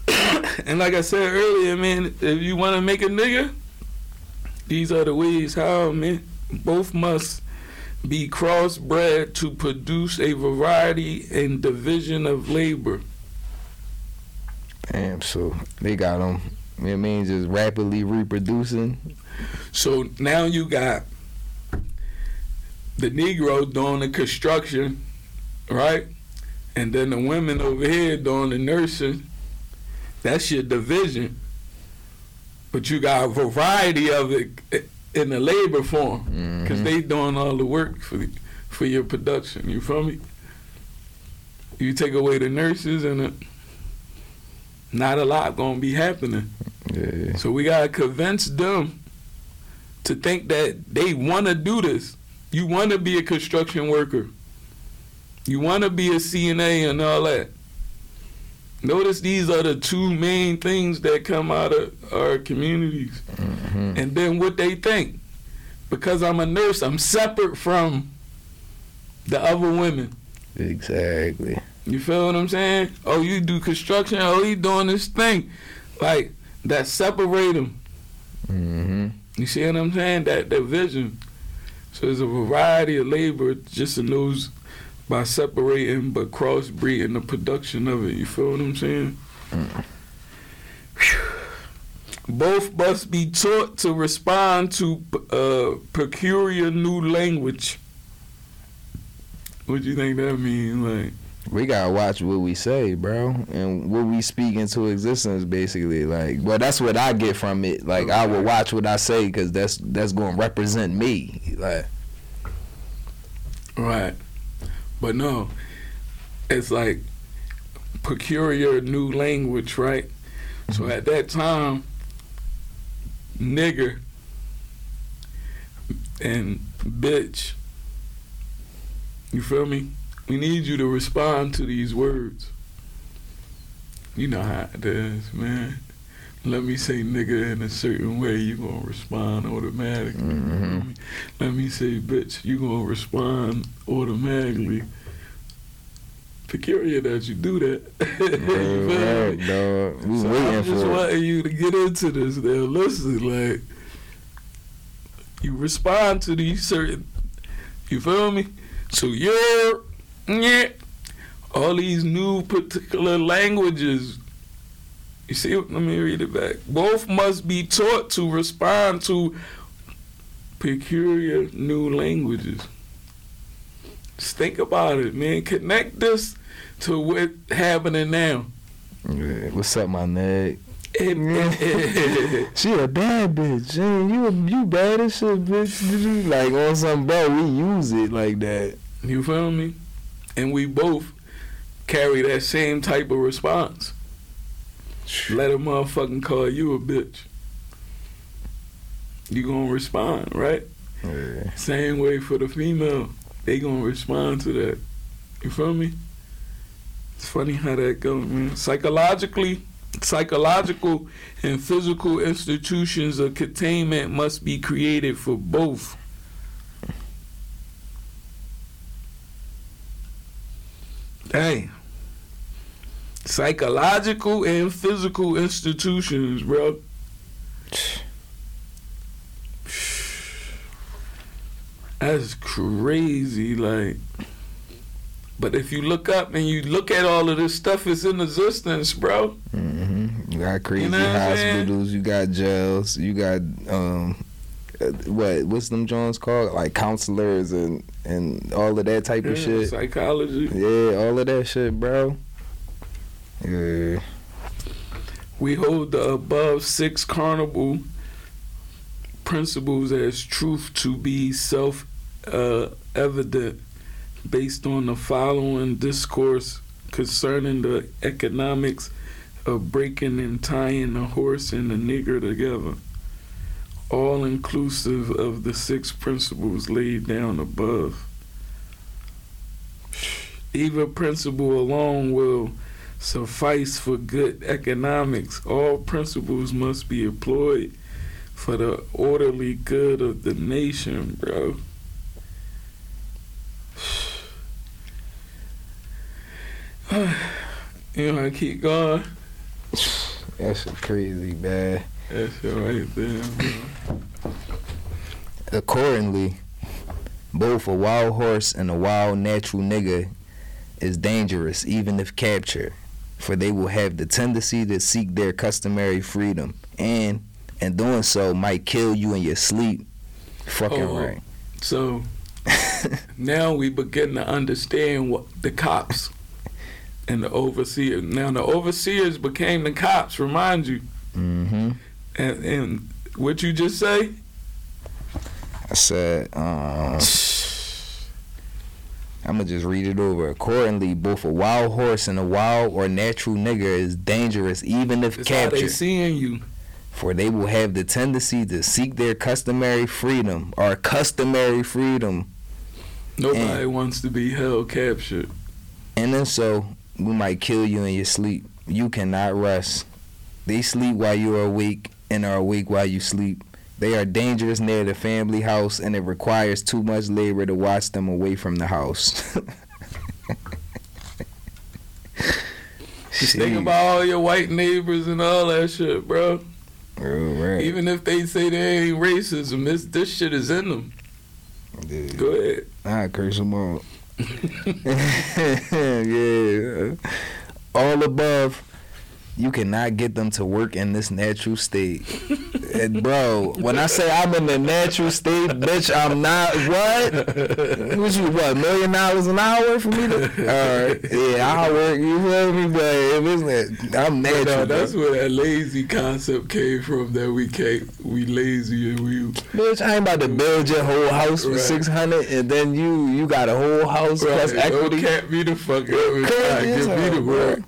[SPEAKER 2] and like I said earlier, man, if you want to make a nigga, these are the ways how, man. Both must be crossbred to produce a variety and division of labor.
[SPEAKER 3] Damn, so they got them. It means just rapidly reproducing.
[SPEAKER 2] So now you got the Negro doing the construction, right? And then the women over here doing the nursing. That's your division. But you got a variety of it in the labor form because
[SPEAKER 3] Mhm.
[SPEAKER 2] they doing all the work for the, for your production. You feel me? You take away the nurses and it, not a lot gonna be happening.
[SPEAKER 3] Mm-hmm. Yeah.
[SPEAKER 2] So we gotta convince them to think that they wanna do this. You want to be a construction worker. You want to be a CNA and all that. Notice these are the two main things that come out of our communities.
[SPEAKER 3] Mhm.
[SPEAKER 2] And then what they think. Because I'm a nurse, I'm separate from the other women.
[SPEAKER 3] Exactly.
[SPEAKER 2] You feel what I'm saying? Oh, you do construction. Oh, he doing this thing. Like, that separate them.
[SPEAKER 3] hmm
[SPEAKER 2] You see what I'm saying? That that vision. So there's a variety of labor just in those by separating but crossbreeding the production of it. You feel what I'm saying? Whew. Both must be taught to respond to uh, peculiar new language. What do you think that means? Like,
[SPEAKER 3] We gotta watch what we say, bro, and what we speak into existence. Basically, like, well, that's what I get from it. Like, I will watch what I say because that's that's going to represent me. Like,
[SPEAKER 2] Right. But no, it's like peculiar new language, right? So mm-hmm. at that time, nigger and bitch, you feel me? We need you to respond to these words. You know how it is, man. Let me say nigga in a certain way, you gonna respond automatically.
[SPEAKER 3] Mhm.
[SPEAKER 2] me? Let me say bitch, you gonna respond automatically. Peculiar that you do that. You feel me?
[SPEAKER 3] right, dog. We
[SPEAKER 2] so
[SPEAKER 3] waiting
[SPEAKER 2] I'm just
[SPEAKER 3] for
[SPEAKER 2] wanting you to get into this. Now, listen, like you respond to these certain. You feel me? So you're, yeah, all these new particular languages. You see? Let me read it back. Both must be taught to respond to peculiar new languages. Just think about it, man. Connect this to what's happening now.
[SPEAKER 3] Yeah, What's up, my nigga? She a bad bitch. Hey, you you bad as shit, bitch. Like on some bro, we use it like that.
[SPEAKER 2] you feel me? And we both carry that same type of response. Let a motherfucking call you a bitch. You gonna respond, right?
[SPEAKER 3] Yeah.
[SPEAKER 2] Same way for the female. They gonna respond to that. You feel me? It's funny how that goes, man. Psychologically, psychological and physical institutions of containment must be created for both. Dang. Psychological and physical institutions, bro. That's crazy, like. But if you look up and you look at all of this stuff, it's in existence, bro.
[SPEAKER 3] Mm-hmm. You got crazy
[SPEAKER 2] You know what I'm saying?
[SPEAKER 3] hospitals. You got jails. You got um, what? What's them Jones called? Like counselors and and all of that type of shit.
[SPEAKER 2] Psychology.
[SPEAKER 3] Yeah, all of that shit, bro.
[SPEAKER 2] We hold the above six carnival principles as truth to be self uh, evident based on the following discourse concerning the economics of breaking and tying the horse and the nigger together, all inclusive of the six principles laid down above. Either principle alone will suffice for good economics. All principles must be employed for the orderly good of the nation, bro. you know, I keep going.
[SPEAKER 3] That's crazy, man.
[SPEAKER 2] That's right there, bro.
[SPEAKER 3] Accordingly, both a wild horse and a wild natural nigger is dangerous even if captured, for they will have the tendency to seek their customary freedom and in doing so might kill you in your sleep. Fucking
[SPEAKER 2] Oh.
[SPEAKER 3] right.
[SPEAKER 2] So now we begin to understand what the cops and the overseers. Now the overseers became the cops. Remind you,
[SPEAKER 3] mm-hmm.
[SPEAKER 2] and, and what you just say.
[SPEAKER 3] I said, um, I'm gonna just read it over. Accordingly, both a wild horse and a wild or natural nigger is dangerous even if
[SPEAKER 2] It's how they
[SPEAKER 3] captured.
[SPEAKER 2] seeing you.
[SPEAKER 3] for they will have the tendency to seek their customary freedom or customary freedom
[SPEAKER 2] Nobody wants to be held captured.
[SPEAKER 3] And then so we might kill you in your sleep. You cannot rest. They sleep while you are awake and are awake while you sleep. They are dangerous near the family house and it requires too much labor to watch them away from the house.
[SPEAKER 2] Just think about all your white neighbors and all that shit, bro.
[SPEAKER 3] Right.
[SPEAKER 2] Even if they say they ain't racism, this this shit is in them.
[SPEAKER 3] Dude,
[SPEAKER 2] Go ahead.
[SPEAKER 3] I curse them all. yeah. All above, you cannot get them to work in this natural state. And bro, when I say I'm in the natural state, bitch, I'm not what? What you what, million dollars an hour for me to Alright. Yeah, I'll work, you feel me? But if it's not, I'm natural.
[SPEAKER 2] no,
[SPEAKER 3] bro.
[SPEAKER 2] that's where that lazy concept came from. That we can't, we lazy and we
[SPEAKER 3] Bitch, I ain't about to build your whole house for
[SPEAKER 2] Right.
[SPEAKER 3] six hundred and then you you got a whole house plus
[SPEAKER 2] Right,
[SPEAKER 3] equity.
[SPEAKER 2] Don't cap me the fuck up and
[SPEAKER 3] Crazy
[SPEAKER 2] try give me the work.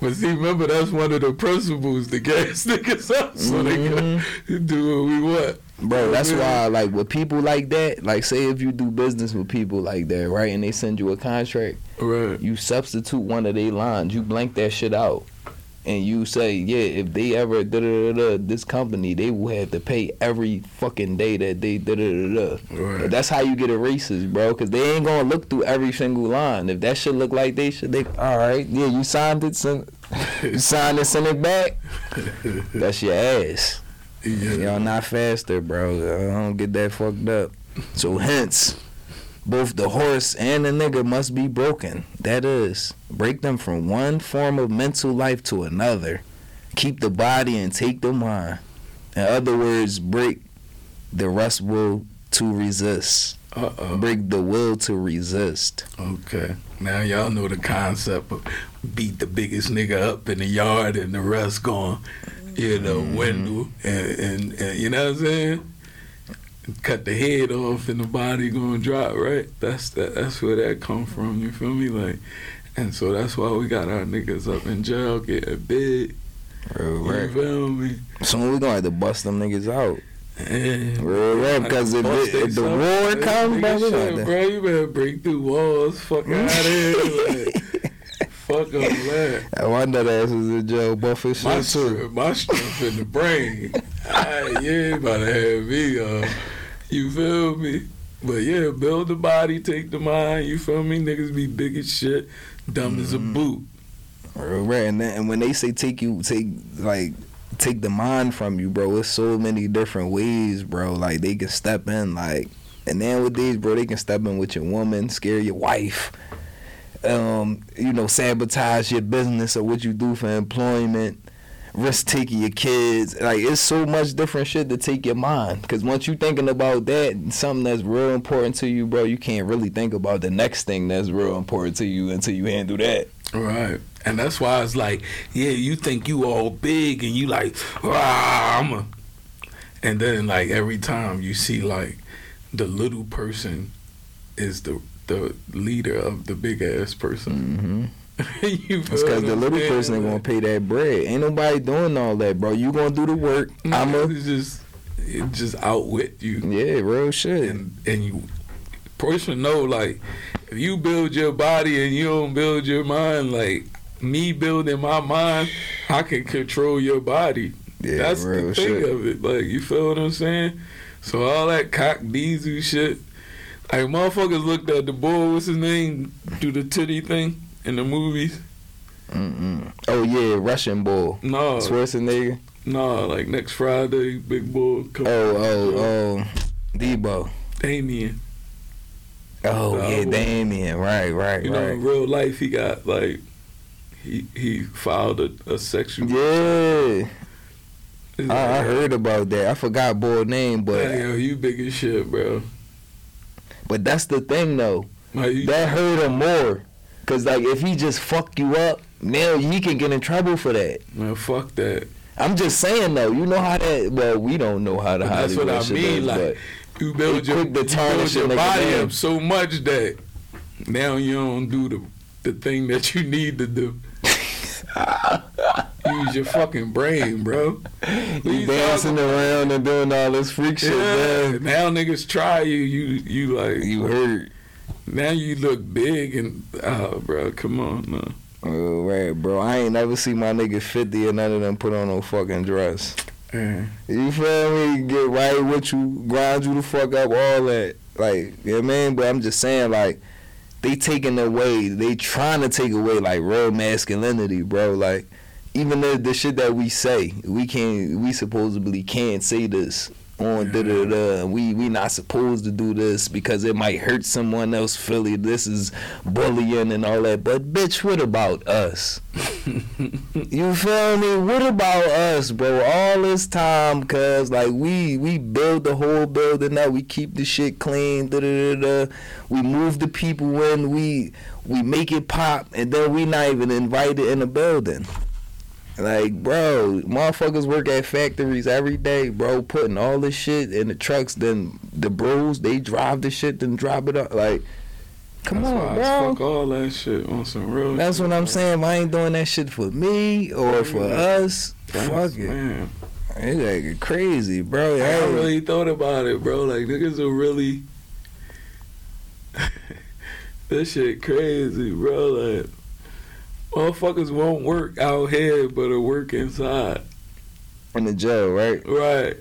[SPEAKER 2] But see, remember that's one of the principles the gas niggas up so they can do what we want.
[SPEAKER 3] Bro, that's why, like, with people like that, like, say if you do business with people like that, right, and they send you a contract,
[SPEAKER 2] Right.
[SPEAKER 3] you substitute one of their lines, you blank that shit out, and you say, yeah, if they ever da da da da this company, they will have to pay every fucking day that they da da da da.
[SPEAKER 2] Right.
[SPEAKER 3] That's how you get a racist, bro, because they ain't gonna look through every single line. If that shit look like they should, they all right, yeah, you signed it, send, you signed it, send it back. That's your ass.
[SPEAKER 2] Yeah.
[SPEAKER 3] Y'all not faster, bro. I don't get that fucked up. So hence, both the horse and the nigga must be broken. That is, break them from one form of mental life to another. Keep the body and take the mind. In other words, break the rest will to resist.
[SPEAKER 2] Uh oh.
[SPEAKER 3] Break the will to resist.
[SPEAKER 2] Okay. Now y'all know the concept of beat the biggest nigga up in the yard and the rest going, you know,
[SPEAKER 3] Mm-hmm.
[SPEAKER 2] window and, and, and you know what I'm saying? Cut the head off and the body gonna drop, right? That's that that's where that come from, you feel me? Like and so that's why we got our niggas up in jail getting big.
[SPEAKER 3] Real
[SPEAKER 2] You
[SPEAKER 3] rap.
[SPEAKER 2] feel me?
[SPEAKER 3] Soon we gonna have to bust them niggas out.
[SPEAKER 2] And
[SPEAKER 3] Real rap, because if, it- if the war comes, bro, we
[SPEAKER 2] shit,
[SPEAKER 3] got
[SPEAKER 2] bro, you better break through walls. Fuck out of here. Like, fuck up that.
[SPEAKER 3] I wonder that ass was in jail buffing shit
[SPEAKER 2] My
[SPEAKER 3] too.
[SPEAKER 2] my strength in the brain. I, you ain't about to have me. Uh, you feel me? But yeah, build the body, take the mind. You feel me? Niggas be big as shit, dumb as a
[SPEAKER 3] Mm-hmm.
[SPEAKER 2] boot.
[SPEAKER 3] Rap. And, then, and when they say take you, take like take the mind from you, bro. It's so many different ways, bro. Like they can step in, like, and then with these, bro, they can step in with your woman, scare your wife, um, you know, sabotage your business or what you do for employment. Risk taking your kids, like it's so much different shit to take your mind. Cause once you're thinking about that, something that's real important to you, bro, you can't really think about the next thing that's real important to you until you handle that.
[SPEAKER 2] Right. And that's why it's like, yeah, you think you all big and you like, ah, I'm a. And then like every time you see like the little person is the the leader of the big ass person.
[SPEAKER 3] Mm-hmm.
[SPEAKER 2] you
[SPEAKER 3] It's because the little person ain't gonna pay that bread. Ain't nobody doing all that, bro. You gonna do the work.
[SPEAKER 2] No,
[SPEAKER 3] I'm a
[SPEAKER 2] it's just it just outwit you.
[SPEAKER 3] yeah, real shit.
[SPEAKER 2] and and you person know like if you build your body and you don't build your mind like me building my mind i can control your body
[SPEAKER 3] Yeah,
[SPEAKER 2] that's the thing
[SPEAKER 3] shit.
[SPEAKER 2] of it like you feel what i'm saying so all that cock diesel shit like motherfuckers looked at the boy what's his name do the titty thing in the movies
[SPEAKER 3] Mm-mm. Oh yeah, Russian bull.
[SPEAKER 2] no
[SPEAKER 3] Schwarzenegger.
[SPEAKER 2] no like next friday big boy come
[SPEAKER 3] Oh oh oh, Deebo.
[SPEAKER 2] damien
[SPEAKER 3] Oh
[SPEAKER 2] Uh,
[SPEAKER 3] yeah, Damien. Right right
[SPEAKER 2] You know, in real life, he got like he he filed a, a sexual.
[SPEAKER 3] Yeah, I, I heard about that. I forgot boy name, but
[SPEAKER 2] Damn, you big as shit, bro.
[SPEAKER 3] But that's the thing though.
[SPEAKER 2] Like,
[SPEAKER 3] That hurt him more. Cause like if he just fuck you up, now he can get in trouble for that.
[SPEAKER 2] man, fuck that.
[SPEAKER 3] I'm just saying though, you know how that. Well, we don't know how the
[SPEAKER 2] But that's what I mean,
[SPEAKER 3] is,
[SPEAKER 2] like, You build your, you build your body up so much that now you don't do the the thing that you need to do. Use your fucking brain, bro.
[SPEAKER 3] you dancing around and doing all this freak shit,
[SPEAKER 2] Yeah,
[SPEAKER 3] man.
[SPEAKER 2] now niggas try you. You you like
[SPEAKER 3] You hurt.
[SPEAKER 2] Now you look big and oh, bro, come on, no.
[SPEAKER 3] Oh, right, bro. I ain't never see my nigga 50 or none of them put on no fucking dress.
[SPEAKER 2] Yeah.
[SPEAKER 3] You feel me? Get right with you, grind you the fuck up, all that. Like, you know what I mean? But I'm just saying, like, they taking away, they trying to take away, like, real masculinity, bro. Like, even the, the shit that we say, we can't, we supposedly can't say this on da da da. We we not supposed to do this because it might hurt someone else. Philly, this is bullying and all that. But bitch, what about us? you feel me? What about us, bro? All this time, cause like we we build the whole building up. We keep the shit clean. Da da da da. We move the people in. We we make it pop, and then we not even invited in the building. Like, bro, motherfuckers work at factories every day, bro, putting all this shit in the trucks. Then the bros, they drive the shit, then drop it up. Like, come
[SPEAKER 2] That's
[SPEAKER 3] on, bro.
[SPEAKER 2] Fuck all that shit on some real.
[SPEAKER 3] That's
[SPEAKER 2] shit,
[SPEAKER 3] what I'm
[SPEAKER 2] bro.
[SPEAKER 3] saying. I ain't doing that shit for me or for us. Fuck it.
[SPEAKER 2] Man,
[SPEAKER 3] It's like crazy, bro.
[SPEAKER 2] I
[SPEAKER 3] Hey.
[SPEAKER 2] really thought about it, bro. Like niggas are really. this shit crazy, bro. Like motherfuckers won't work out here, but will work inside.
[SPEAKER 3] in the jail, right?
[SPEAKER 2] Right.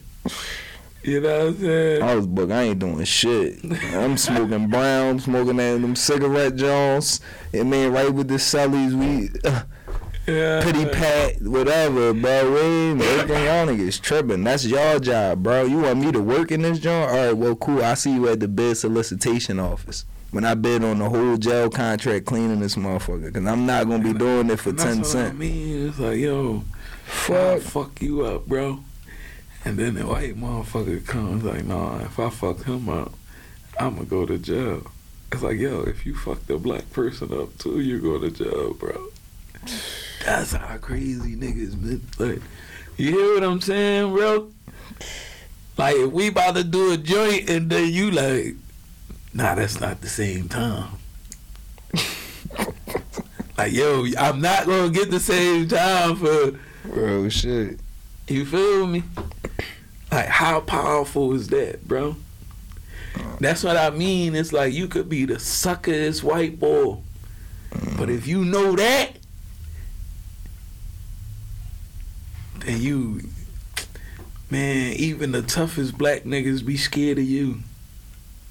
[SPEAKER 2] You know what I'm saying?
[SPEAKER 3] I was book. I ain't doing shit. I'm smoking brown, smoking that them cigarette joints. And man, right with the cellies, we uh,
[SPEAKER 2] Yeah.
[SPEAKER 3] pity pat, whatever, bro. We ain't everything y'all niggas tripping. That's your job, bro. You want me to work in this joint? All right, well, cool. I see you at the bid solicitation office. When I bid on the whole jail contract cleaning this motherfucker, cause I'm not gonna be doing it for
[SPEAKER 2] And
[SPEAKER 3] ten
[SPEAKER 2] what I mean, it's like, yo,
[SPEAKER 3] Fuck.
[SPEAKER 2] fuck you up, bro. And then the white motherfucker comes like, nah, if I fuck him up, I'ma go to jail. It's like, yo, if you fuck the black person up too, you go to jail, bro. That's how crazy niggas been. Like, you hear what I'm saying, bro? Like, if we about to do a joint and then you like, nah, that's not the same time. like, yo, I'm not gonna get the same time for
[SPEAKER 3] Bro, shit.
[SPEAKER 2] you feel me? Like how powerful is that, bro? Uh. That's what I mean. It's like you could be the suckerest white boy. But mm. if you know that, then you man, even the toughest black niggas be scared of you.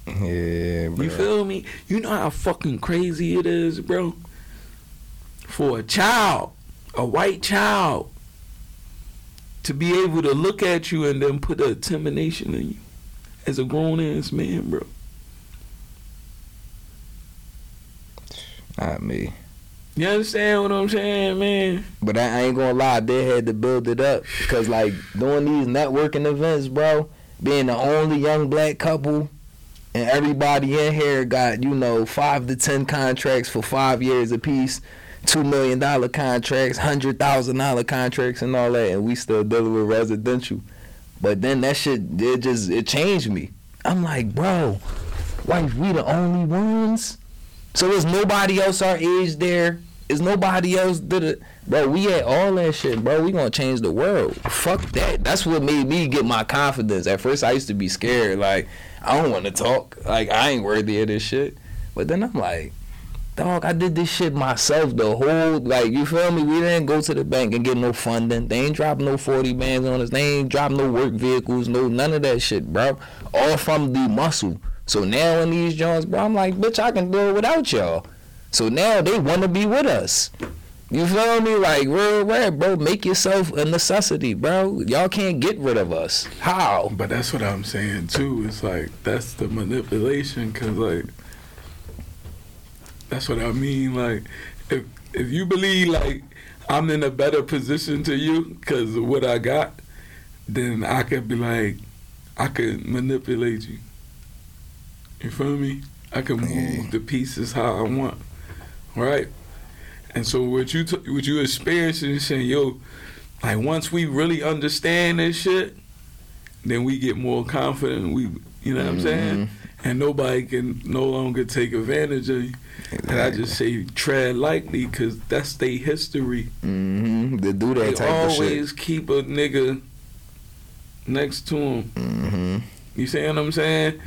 [SPEAKER 3] Yeah, bro.
[SPEAKER 2] You feel me? You know how fucking crazy it is, bro? For a child, a white child, to be able to look at you and then put a intimidation in you as a grown ass man, bro.
[SPEAKER 3] Not me.
[SPEAKER 2] You understand what I'm saying, man?
[SPEAKER 3] But I, I ain't gonna lie, they had to build it up because like doing these networking events, bro, being the only young black couple, and everybody in here got you know five to ten contracts for five years apiece, two million dollar contracts, hundred thousand dollar contracts, and all that, and we still dealing with residential. But then that shit, it just it changed me. I'm like, bro, like we the only ones. So is nobody else our age there? Is nobody else did it? Bro, we had all that shit, bro. We gonna change the world. Fuck that. That's what made me get my confidence. At first, I used to be scared. Like, I don't want to talk. Like, I ain't worthy of this shit. But then I'm like, dog, I did this shit myself. The whole, like, you feel me? We didn't go to the bank and get no funding. They ain't drop no 40 bands on us. They ain't drop no work vehicles, no none of that shit, bro. All from the muscle. So now in these joints, bro, I'm like, bitch, I can do it without y'all. So now they want to be with us. You feel me? Like real rap, bro. Make yourself a necessity, bro. Y'all can't get rid of us. How?
[SPEAKER 2] But that's what I'm saying too. It's like that's the manipulation, cause like that's what I mean. Like if if you believe like I'm in a better position to you because of what I got, then I could be like I could manipulate you. You feel me? I can move the pieces how I want, right? And so what you t- what you experiencing is saying, yo, like once we really understand this shit, then we get more confident. We, you know what I'm saying? And nobody can no longer take advantage of you. And I just say tread lightly because that's their history.
[SPEAKER 3] Mm-hmm. To do that
[SPEAKER 2] They
[SPEAKER 3] type of shit.
[SPEAKER 2] always keep a nigga next to him.
[SPEAKER 3] Mm-hmm.
[SPEAKER 2] You see what I'm saying?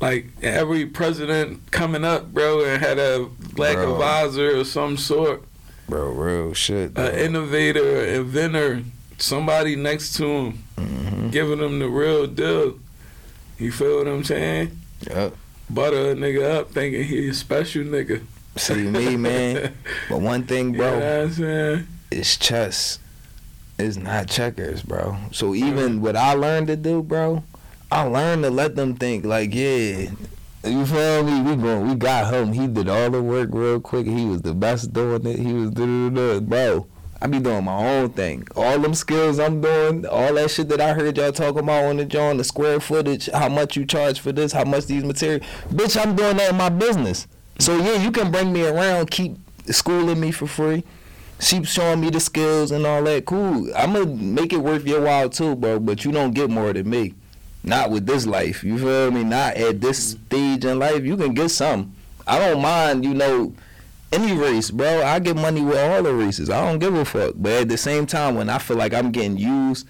[SPEAKER 2] like every president coming up, bro, and had a black
[SPEAKER 3] Bro.
[SPEAKER 2] advisor of some sort,
[SPEAKER 3] Bro, real shit.
[SPEAKER 2] an innovator, an inventor, somebody next to him,
[SPEAKER 3] Mhm.
[SPEAKER 2] giving him the real deal. You feel what I'm saying?
[SPEAKER 3] Yup.
[SPEAKER 2] Butter a nigga up thinking he a special nigga.
[SPEAKER 3] See me, man. But one thing,
[SPEAKER 2] You
[SPEAKER 3] bro,
[SPEAKER 2] know what I'm saying?
[SPEAKER 3] it's chess. It's not checkers, bro. So even what I learned to do, bro, I learned to let them think like, yeah, you feel me? We going, we got him. He did all the work real quick. He was the best doing it. He was doing bro. I be doing my own thing. All them skills I'm doing, all that shit that I heard y'all talking about on the joint, the square footage, how much you charge for this, how much these materials. Bitch, I'm doing that in my business. So yeah, you can bring me around, keep schooling me for free. Keep showing me the skills and all that. Cool. I'm gonna make it worth your while too, bro. But you don't get more than me. Not with this life. You feel me? Not at this mm-hmm. stage in life. You can get some. I don't mind, you know, any race, bro. I get money with all the races. I don't give a fuck. But at the same time, when I feel like I'm getting used,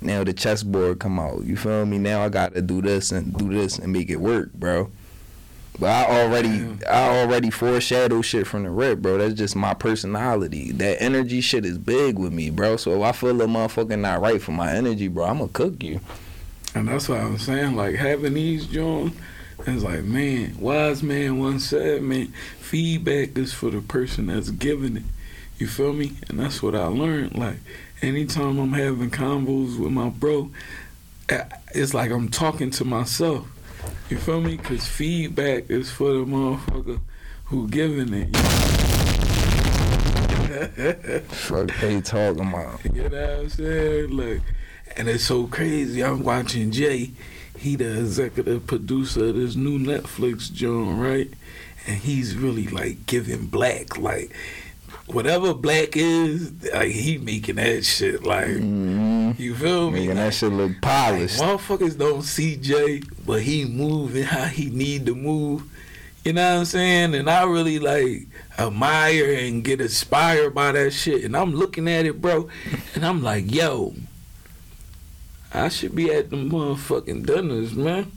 [SPEAKER 3] now the chessboard come out. You feel me? Now I gotta do this and do this and make it work, bro. But I already, I already foreshadow shit from the rip, bro. That's just my personality. That energy shit is big with me, bro. So if I feel a motherfucker not right for my energy, bro, I'ma cook you.
[SPEAKER 2] And that's what I'm saying. Like having these joints, it's like, man, wise man once said, man, feedback is for the person that's giving it. You feel me? And that's what I learned. Like anytime I'm having convos with my bro, it's like I'm talking to myself. You feel me? Cause feedback is for the motherfucker who giving it.
[SPEAKER 3] Fuck they talking about.
[SPEAKER 2] You know what I'm saying? Like, and it's so crazy. I'm watching Jay. He the executive producer of this new Netflix joint, right? And he's really like giving black, like whatever black is, like he making that shit like
[SPEAKER 3] Mm-hmm.
[SPEAKER 2] you feel me?
[SPEAKER 3] Making that shit look
[SPEAKER 2] Like,
[SPEAKER 3] polished.
[SPEAKER 2] motherfuckers don't see Jay, but he moving how he need to move. You know what I'm saying? And I really like admire and get inspired by that shit. And I'm looking at it, bro, and I'm like, yo, I should be at the motherfucking dinners, man.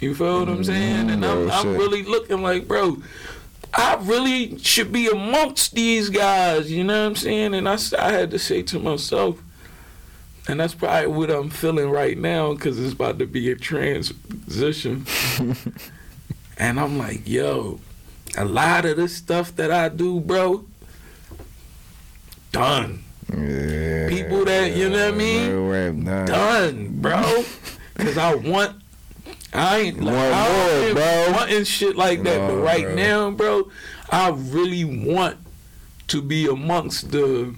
[SPEAKER 2] You feel what I'm saying? And I'm,
[SPEAKER 3] Mm,
[SPEAKER 2] I'm really looking like, bro, I really should be amongst these guys. You know what I'm saying? And I, I had to say to myself, and that's probably what I'm feeling right now because it's about to be a transition. and I'm like, yo, a lot of the stuff that I do, bro, done.
[SPEAKER 3] Yeah.
[SPEAKER 2] People that- you know what I mean?
[SPEAKER 3] Rap, nah.
[SPEAKER 2] Done, bro. Because I want. I ain't like,
[SPEAKER 3] Want
[SPEAKER 2] I
[SPEAKER 3] more, bro.
[SPEAKER 2] wanting shit like that, but right
[SPEAKER 3] bro.
[SPEAKER 2] now, bro, I really want to be amongst the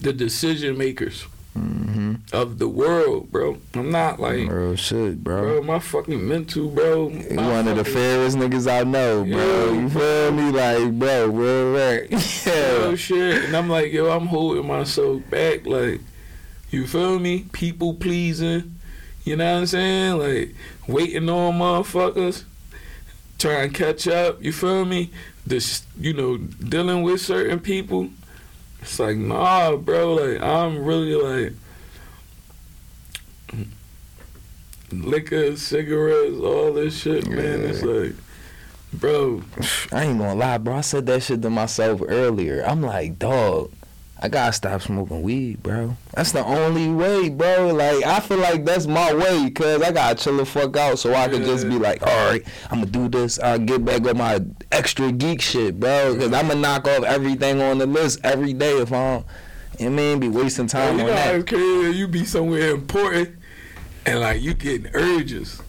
[SPEAKER 2] the decision makers
[SPEAKER 3] Mm-hmm.
[SPEAKER 2] of the world, bro. I'm not like,
[SPEAKER 3] Real shit, bro.
[SPEAKER 2] bro, my fucking mental, bro.
[SPEAKER 3] One of the fairest niggas I know, bro.
[SPEAKER 2] Yeah.
[SPEAKER 3] You feel me? Like, bro, real rap.
[SPEAKER 2] real
[SPEAKER 3] Yeah.
[SPEAKER 2] shit. And I'm like, yo, I'm holding myself back. Like, you feel me? People pleasing. You know what I'm saying? Like, waiting on motherfuckers. Trying to catch up. You feel me? This, you know, dealing with certain people. It's like, nah, bro. Like, I'm really like. Liquor, cigarettes, all this shit, man. It's like, bro,
[SPEAKER 3] I ain't gonna lie, bro. I said that shit to myself earlier. I'm like, dog, I gotta stop smoking weed, bro. That's the only way, bro. Like, I feel like that's my way, cause I gotta chill the fuck out so I can just be like, all right, I'm gonna do this. I'll get back on my extra geek shit, bro. Cause I'm gonna knock off everything on the list every day if I don't. You know I mean? Be wasting time
[SPEAKER 2] you
[SPEAKER 3] on
[SPEAKER 2] know
[SPEAKER 3] that.
[SPEAKER 2] crazy. You be somewhere important, and like you getting urges.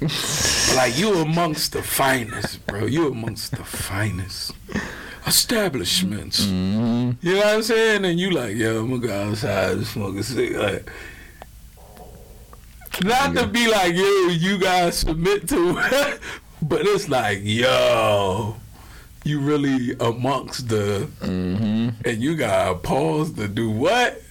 [SPEAKER 2] like you amongst the finest, bro. You amongst the finest establishments.
[SPEAKER 3] hmm
[SPEAKER 2] You know what I'm saying? And you like, yo, I'm gonna go outside and smoke a cigarette. Like, not to be like, yo, you guys submit to, it, but it's like, yo, you really amongst the
[SPEAKER 3] hmm
[SPEAKER 2] and you gotta pause to do what?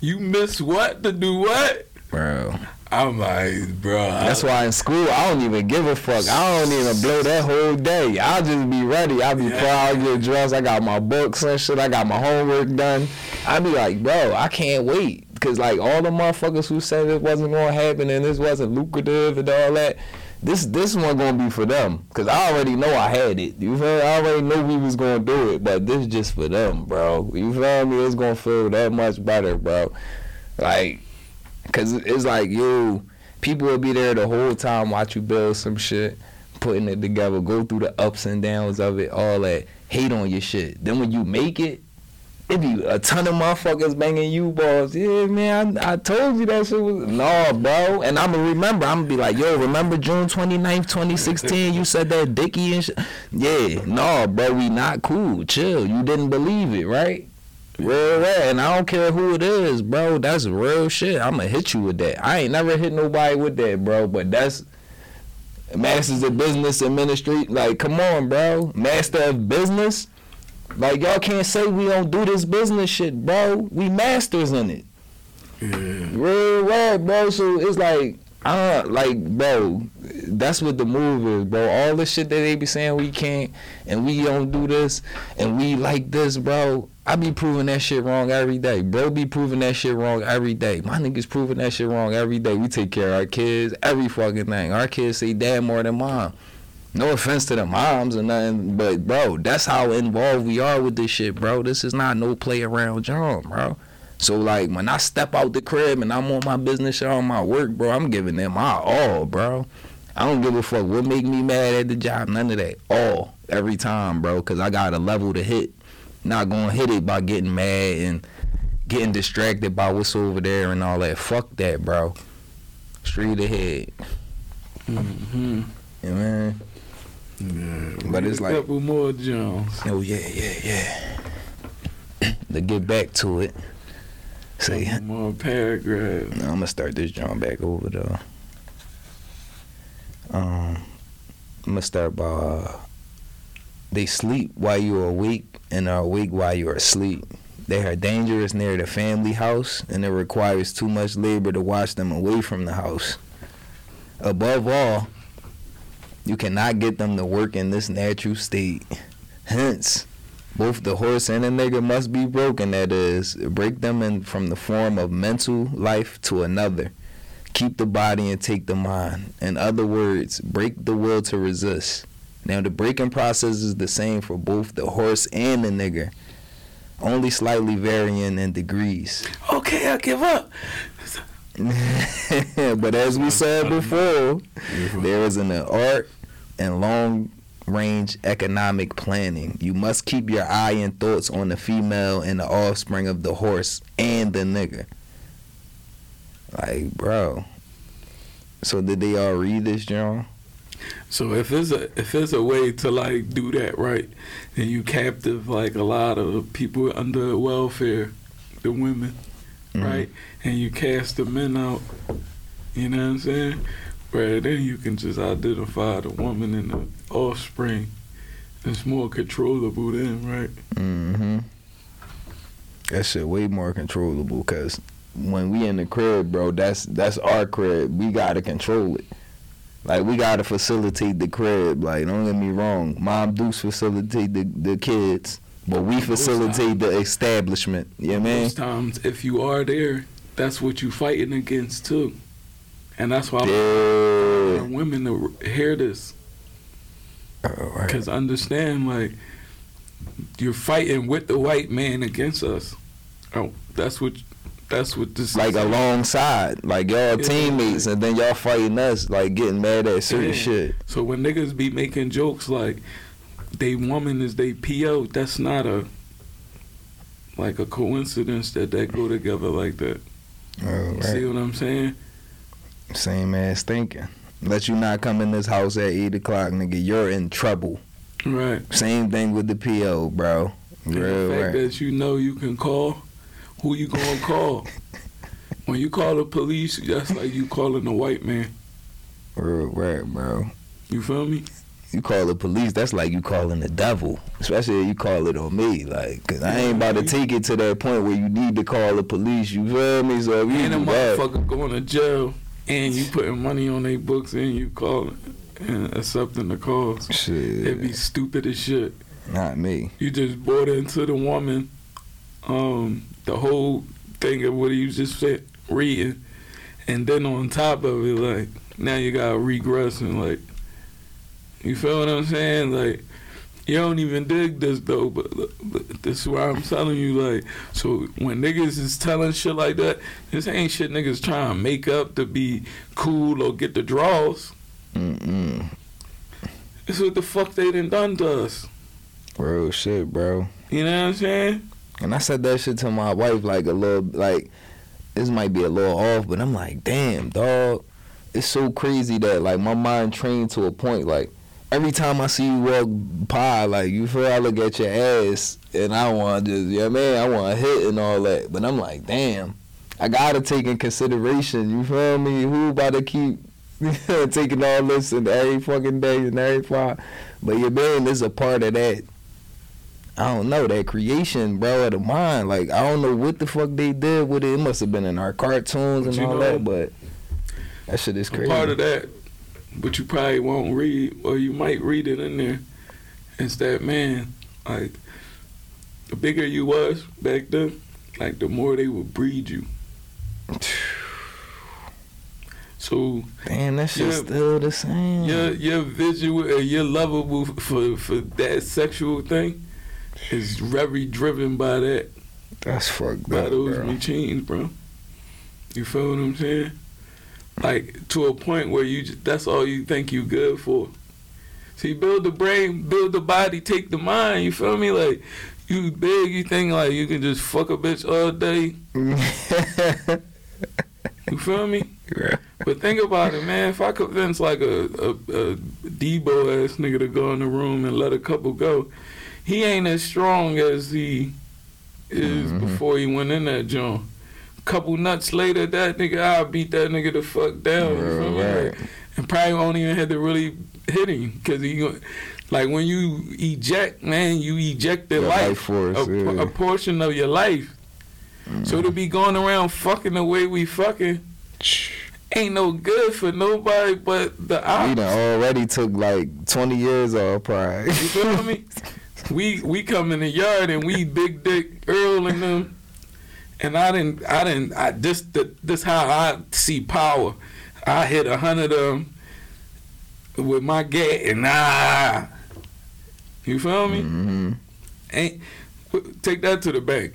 [SPEAKER 2] You miss what to do what?
[SPEAKER 3] Bro.
[SPEAKER 2] I'm like, bro.
[SPEAKER 3] That's why in school I don't even give a fuck. I don't even blow that whole day. I'll just be ready. I'll be
[SPEAKER 2] Yeah.
[SPEAKER 3] proud, get dressed. I got my books and shit. I got my homework done. I be like, bro, I can't wait cause like all the motherfuckers who said it wasn't gonna happen and this wasn't lucrative and all that. This this one gonna be for them, cause I already know I had it. You feel? Me? I already know we was gonna do it, but this just for them, bro. You feel me? It's gonna feel that much better, bro. Like, cause it's like yo, people will be there the whole time watch you build some shit, putting it together, go through the ups and downs of it, all that, hate on your shit. Then when you make it, it be a ton of motherfuckers banging you balls. Yeah, man, I, I told you that shit was no, bro. And I'ma remember. I'ma be like, yo, remember June 29th, 2016? You said that Dickie and shit. Yeah, no, bro, we not cool. Chill. You didn't believe it, right? Real rap, and I don't care who it is, bro. That's real shit. I'ma hit you with that. I ain't never hit nobody with that, bro. But that's masters of business and ministry. Like, come on, bro. Master of business. Like y'all can't say we don't do this business shit, bro. We masters in it.
[SPEAKER 2] Yeah.
[SPEAKER 3] Real rap, bro. So it's like, uh, like, bro, that's what the move is, bro. All the shit that they be saying we can't and we don't do this and we like this, bro. I be proving that shit wrong every day. Bro be proving that shit wrong every day. My niggas proving that shit wrong every day. We take care of our kids, every fucking thing. Our kids say dad more than mom. No offense to the moms or nothing, but bro, that's how involved we are with this shit, bro. This is not no play around John, bro. So like when I step out the crib and I'm on my business shit on my work, bro, I'm giving them my all, bro. I don't give a fuck what make me mad at the job, none of that. All every time, bro, cause I got a level to hit. Not gonna hit it by getting mad and getting distracted by what's over there and all that. Fuck that, bro. Straight ahead.
[SPEAKER 2] Mm-hmm.
[SPEAKER 3] You know, man.
[SPEAKER 2] Yeah.
[SPEAKER 3] But it's
[SPEAKER 2] a
[SPEAKER 3] like-
[SPEAKER 2] couple more Jones.
[SPEAKER 3] Oh yeah, yeah, yeah. to get back to it. See,
[SPEAKER 2] Couple more paragraphs.
[SPEAKER 3] I'm gonna start this drawing back over though. Um, I'm gonna start by uh, they sleep while you are awake and are awake while you are asleep. They are dangerous near the family house, and it requires too much labor to watch them away from the house. Above all, you cannot get them to work in this natural state. Hence, both the horse and the nigga must be broken, that is, break them in from the form of mental life to another. Keep the body and take the mind. In other words, break the will to resist. Now, the breaking process is the same for both the horse and the nigger, only slightly varying in degrees.
[SPEAKER 2] Okay, I give up.
[SPEAKER 3] but as we said before, there is an art and long range economic planning. You must keep your eye and thoughts on the female and the offspring of the horse and the nigger. Like, bro. So did they all read this, John?
[SPEAKER 2] So if it's a if it's a way to like do that right, then you captive like a lot of people under welfare, the women,
[SPEAKER 3] Mm-hmm.
[SPEAKER 2] right? And you cast the men out. You know what I'm saying? Where then you can just identify the woman and the offspring. It's more controllable then, right?
[SPEAKER 3] Mm-hmm. That shit way more controllable because when we in the crib, bro, that's that's our crib. We gotta control it. Like we gotta facilitate the crib. Like don't get me wrong, Mom Deuce facilitate the the kids, but we facilitate the establishment. Yeah, man.
[SPEAKER 2] Most times, if you are there, that's what you fighting against too, and that's why
[SPEAKER 3] Yeah.
[SPEAKER 2] women to hear this.
[SPEAKER 3] Oh.
[SPEAKER 2] Because understand, like, you're fighting with the white man against us. Oh, that's what, that's what this
[SPEAKER 3] Like
[SPEAKER 2] is.
[SPEAKER 3] alongside, like y'all
[SPEAKER 2] Yeah.
[SPEAKER 3] teammates, and then y'all fighting us, like getting mad at certain
[SPEAKER 2] Yeah.
[SPEAKER 3] shit.
[SPEAKER 2] So when niggas be making jokes like, they woman is they PO, that's not a, like a coincidence that that go together like that.
[SPEAKER 3] Oh, right.
[SPEAKER 2] See what I'm saying?
[SPEAKER 3] Same ass thinking. Let you not come in this house at eight o'clock, nigga. You're in trouble.
[SPEAKER 2] Right.
[SPEAKER 3] Same thing with the PO, bro. Real
[SPEAKER 2] the fact
[SPEAKER 3] right.
[SPEAKER 2] that you know you can call, who you gonna call? when you call the police, that's like you calling a white man.
[SPEAKER 3] Real right, bro.
[SPEAKER 2] You feel me?
[SPEAKER 3] You call the police, that's like you calling the devil. Especially if you call it on me, like, cause I ain't about to take it to that point where you need to call the police. You feel me? So if you
[SPEAKER 2] And a motherfucker going to jail, and you putting money on their books, and you calling and accepting the calls. Shit. It'd be stupid as shit.
[SPEAKER 3] not me.
[SPEAKER 2] You just bought into the woman, um, the whole thing of what you just said, reading, and then on top of it, like now you got regressing, like you feel what I'm saying, like. You don't even dig this though, but, but this is why I'm telling you, like, so when niggas is telling shit like that, this ain't shit niggas trying to make up to be cool or get the draws.
[SPEAKER 3] Mm-mm.
[SPEAKER 2] It's what the fuck they done done to us.
[SPEAKER 3] Real shit, bro.
[SPEAKER 2] You know what I'm saying?
[SPEAKER 3] And I said that shit to my wife like a little like this might be a little off, but I'm like, damn, dog. It's so crazy that like my mind trained to a point like every time I see you walk by, like you feel I look at your ass and I want to just yeah man, I want to hit and all that. But I'm like, damn, I gotta take in consideration. You feel me? Who about to keep taking all this and every fucking day and every part? But your man is a part of that. I don't know that creation, bro, of the mind. Like I don't know what the fuck they did with it. It must have been in our cartoons
[SPEAKER 2] But
[SPEAKER 3] and all
[SPEAKER 2] know,
[SPEAKER 3] that. But that shit is crazy.
[SPEAKER 2] part of that, but you probably won't read, or you might read it in there. It's that man, like the bigger you was back then, like the more they would breed you. So
[SPEAKER 3] Damn, that shit
[SPEAKER 2] Yeah.
[SPEAKER 3] still the same.
[SPEAKER 2] your your visual, uh, your lovable for for that sexual thing is very driven by that.
[SPEAKER 3] That's fucked
[SPEAKER 2] by
[SPEAKER 3] up,
[SPEAKER 2] those
[SPEAKER 3] bro.
[SPEAKER 2] routines, bro. You feel what I'm saying? Like to a point where you that's all you think you good for. See, build the brain, build the body, take the mind. You feel me? Like you big, you think like you can just fuck a bitch all day. You feel me?
[SPEAKER 3] Yeah.
[SPEAKER 2] But think about it, man. If I convince like a a, a Deebo ass nigga to go in the room and let a couple go, he ain't as strong as he is
[SPEAKER 3] Mhm.
[SPEAKER 2] before he went in that joint. Couple nuts later, that nigga, I'll beat that nigga the fuck down. you feel me?
[SPEAKER 3] Right.
[SPEAKER 2] Like, and probably won't even have to really hit him because he, like when you eject, man, you eject the life,
[SPEAKER 3] life force,
[SPEAKER 2] a,
[SPEAKER 3] yeah.
[SPEAKER 2] a portion of your life. So to be going around fucking the way we fucking ain't no good for nobody but the
[SPEAKER 3] We done already took like 20 years off, probably.
[SPEAKER 2] You feel me? We we come in the yard and we big dick Earl and them, and I didn't I didn't I this the, this how I see power. I hit a hundred of them with my gat and ah, you feel me?
[SPEAKER 3] hmm
[SPEAKER 2] Ain't take that to the bank.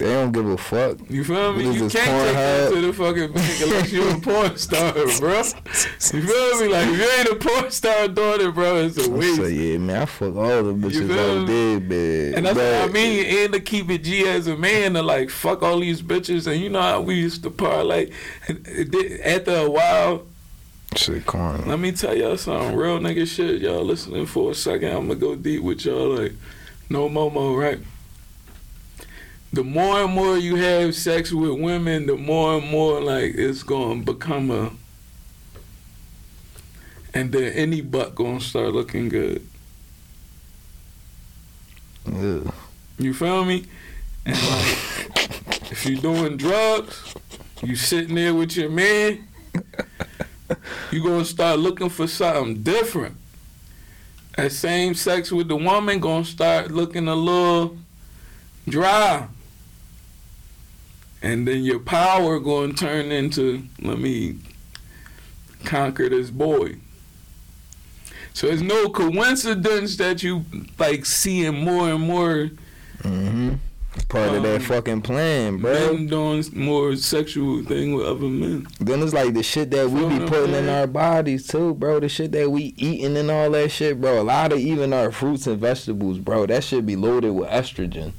[SPEAKER 3] They don't give a fuck.
[SPEAKER 2] You feel me?
[SPEAKER 3] What
[SPEAKER 2] You can't take that to the fucking bank unless you're a porn star, bro. You feel me? Like if you ain't a porn star doing it, bro, it's a waste.
[SPEAKER 3] say, yeah, man, I fuck all the bitches out there, man.
[SPEAKER 2] And that's what I
[SPEAKER 3] But-
[SPEAKER 2] mean. And to keep it G as a man, to like fuck all these bitches, and you know how we used to it did- after a while,
[SPEAKER 3] Shit, corn.
[SPEAKER 2] let me tell y'all something real nigga shit. Y'all listening for a second? I'm gonna go deep with y'all. Like, no momo, right? The more and more you have sex with women, the more and more like it's gonna become a. And then any butt gonna start looking good.
[SPEAKER 3] Ugh.
[SPEAKER 2] You feel me? And like, if you doing drugs, you sitting there with your man, you gonna start looking for something different. That same sex with the woman gonna start looking a little dry. And then your power gonna turn into let me conquer this boy. So it's no coincidence that you like seeing more and more
[SPEAKER 3] hmm Part of that
[SPEAKER 2] Um,
[SPEAKER 3] fucking plan, bro.
[SPEAKER 2] men doing more sexual thing with other men.
[SPEAKER 3] Then it's like the shit that we be putting in our bodies too, bro. The shit that we eating and all that shit, bro. A lot of even our fruits and vegetables, bro. That should be loaded with estrogen.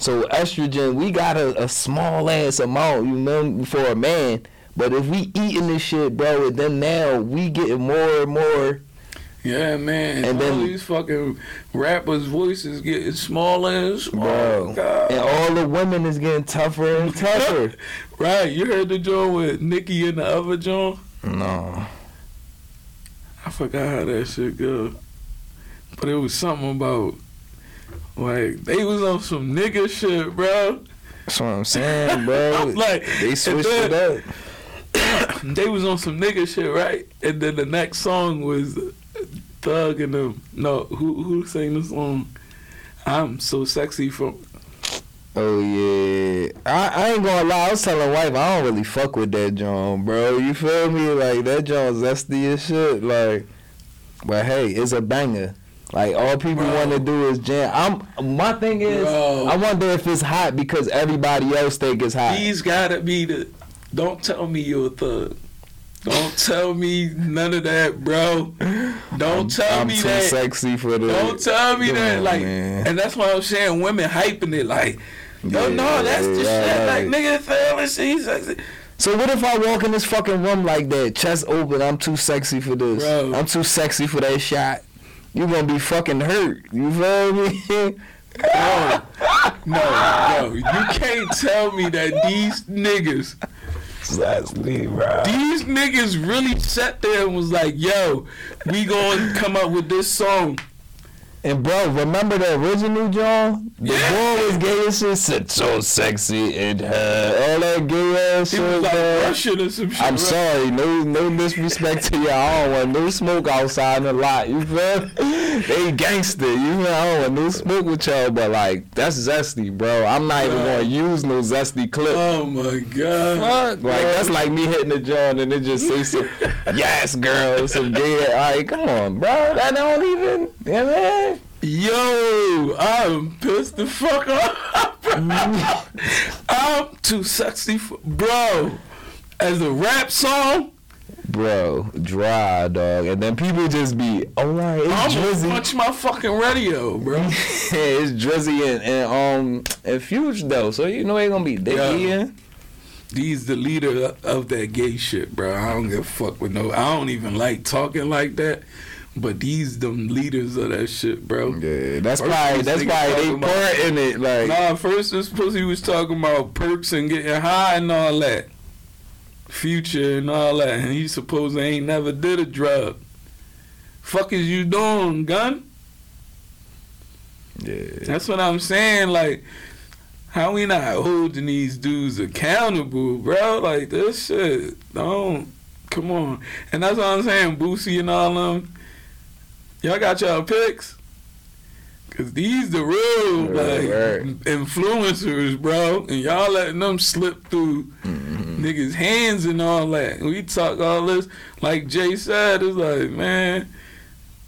[SPEAKER 3] So estrogen, we got a, a small ass amount, you know, for a man. But if we eating this shit, bro, and then now we getting more and more.
[SPEAKER 2] Yeah, man.
[SPEAKER 3] And then-
[SPEAKER 2] all these fucking rappers' voices getting smaller and smaller.
[SPEAKER 3] Oh, bro.
[SPEAKER 2] God.
[SPEAKER 3] And all the women is getting tougher and tougher.
[SPEAKER 2] Right, you heard the joint with Nicki and the other joint?
[SPEAKER 3] no.
[SPEAKER 2] I forgot how that shit go. But it was something about like they was on some nigga shit, bro.
[SPEAKER 3] That's what I'm saying, bro.
[SPEAKER 2] I'm like,
[SPEAKER 3] they switched
[SPEAKER 2] then-
[SPEAKER 3] it up.
[SPEAKER 2] they was on some nigga shit, right? And then the next song was Thug and them. No, who who sang the song? I'm so sexy from.
[SPEAKER 3] Oh yeah, I, I ain't gonna lie. I was telling wife I don't really fuck with that John, bro. You feel me? Like that John's zesty as shit. Like, but hey, it's a banger. Like all people want to do is jam. I'm. My thing is,
[SPEAKER 2] Bro.
[SPEAKER 3] I wonder if it's hot because everybody else think it's hot.
[SPEAKER 2] He's gotta be the. Don't tell me you're a thug. Don't tell me none of that, bro. Don't
[SPEAKER 3] I'm,
[SPEAKER 2] tell
[SPEAKER 3] I'm
[SPEAKER 2] me
[SPEAKER 3] too
[SPEAKER 2] that.
[SPEAKER 3] sexy for that.
[SPEAKER 2] Don't tell me that.
[SPEAKER 3] on,
[SPEAKER 2] like,
[SPEAKER 3] man.
[SPEAKER 2] and that's why I'm saying women hyping it. Like, yo,
[SPEAKER 3] Yeah,
[SPEAKER 2] no, that's the
[SPEAKER 3] yeah,
[SPEAKER 2] shit.
[SPEAKER 3] right.
[SPEAKER 2] Like, nigga, she's sexy.
[SPEAKER 3] So what if I walk in this fucking room like that, chest open? I'm too sexy for this.
[SPEAKER 2] Bro.
[SPEAKER 3] I'm too sexy for that shot. You gonna be fucking hurt. You feel me?
[SPEAKER 2] No, no, no. You can't tell me that these niggas,
[SPEAKER 3] That's me, bro.
[SPEAKER 2] these niggas really sat there and was like, yo, we gonna come up with this song.
[SPEAKER 3] And bro, remember the original John? The
[SPEAKER 2] Yeah.
[SPEAKER 3] boy was gay as shit. Said so sexy and her all that gay ass
[SPEAKER 2] He
[SPEAKER 3] shit.
[SPEAKER 2] was like. Russian or some shit.
[SPEAKER 3] I'm
[SPEAKER 2] right?
[SPEAKER 3] sorry, no no disrespect to y'all. I don't want no smoke outside the lot. You feel? They gangster. You know I don't want no smoke with y'all, but like that's zesty, bro. I'm not even gonna use no zesty clip.
[SPEAKER 2] Oh my god.
[SPEAKER 3] Fuck, like that's like me hitting the John and it just say some yes, girl, some gay. All right, come on, bro. That don't even. Yeah, man.
[SPEAKER 2] Yo, I'm pissed the fuck off. I'm too sexy for bro. As a rap song,
[SPEAKER 3] Bro, dry dog, and then people just be, oh, right, it's
[SPEAKER 2] I'm
[SPEAKER 3] Drizzy.
[SPEAKER 2] punch my fucking radio, bro.
[SPEAKER 3] it's Drizzy and, and um and Fuge though, so you know they gonna be
[SPEAKER 2] Yeah. He's the leader of that gay shit, bro. I don't give a fuck with no. I don't even like talking like that. But these them leaders of that shit, bro.
[SPEAKER 3] Yeah, that's
[SPEAKER 2] First
[SPEAKER 3] probably that's probably they
[SPEAKER 2] talking about-
[SPEAKER 3] part in it. Like,
[SPEAKER 2] Nah, first this pussy was talking about perks and getting high and all that. Future and all that. And he supposed ain't never did a drug. Fuck is you doing, gun?
[SPEAKER 3] yeah,
[SPEAKER 2] That's what I'm saying. Like, how we not holding these dudes accountable, bro? Like this shit. Don't come on. And that's what I'm saying, Boosie and all them. Y'all got y'all picks? Cause these the real
[SPEAKER 3] Right,
[SPEAKER 2] like
[SPEAKER 3] right.
[SPEAKER 2] influencers, bro. And y'all letting them slip through
[SPEAKER 3] Mm-hmm.
[SPEAKER 2] niggas' hands and all that. We talk all this, like Jay said, it's like, man,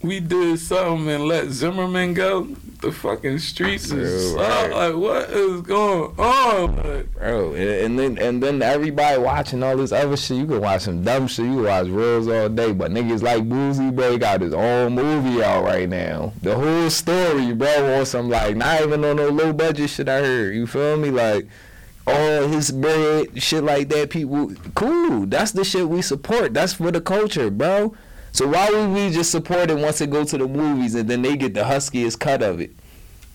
[SPEAKER 2] we did something and let Zimmerman go. The fucking streets is
[SPEAKER 3] right.
[SPEAKER 2] Like, what is going on? Like,
[SPEAKER 3] bro, and, and then and then everybody watching all this other shit. You can watch some dumb shit. You can watch reels all day, but niggas like Boosie, bro, he got his own movie out right now. The whole story, bro, on some like not even on no low budget shit. I heard. You feel me? Like. All his bread, shit like that, people, cool. That's the shit we support. That's for the culture, bro. So why would we just support it once it go to the movies and then they get the huskiest cut of it,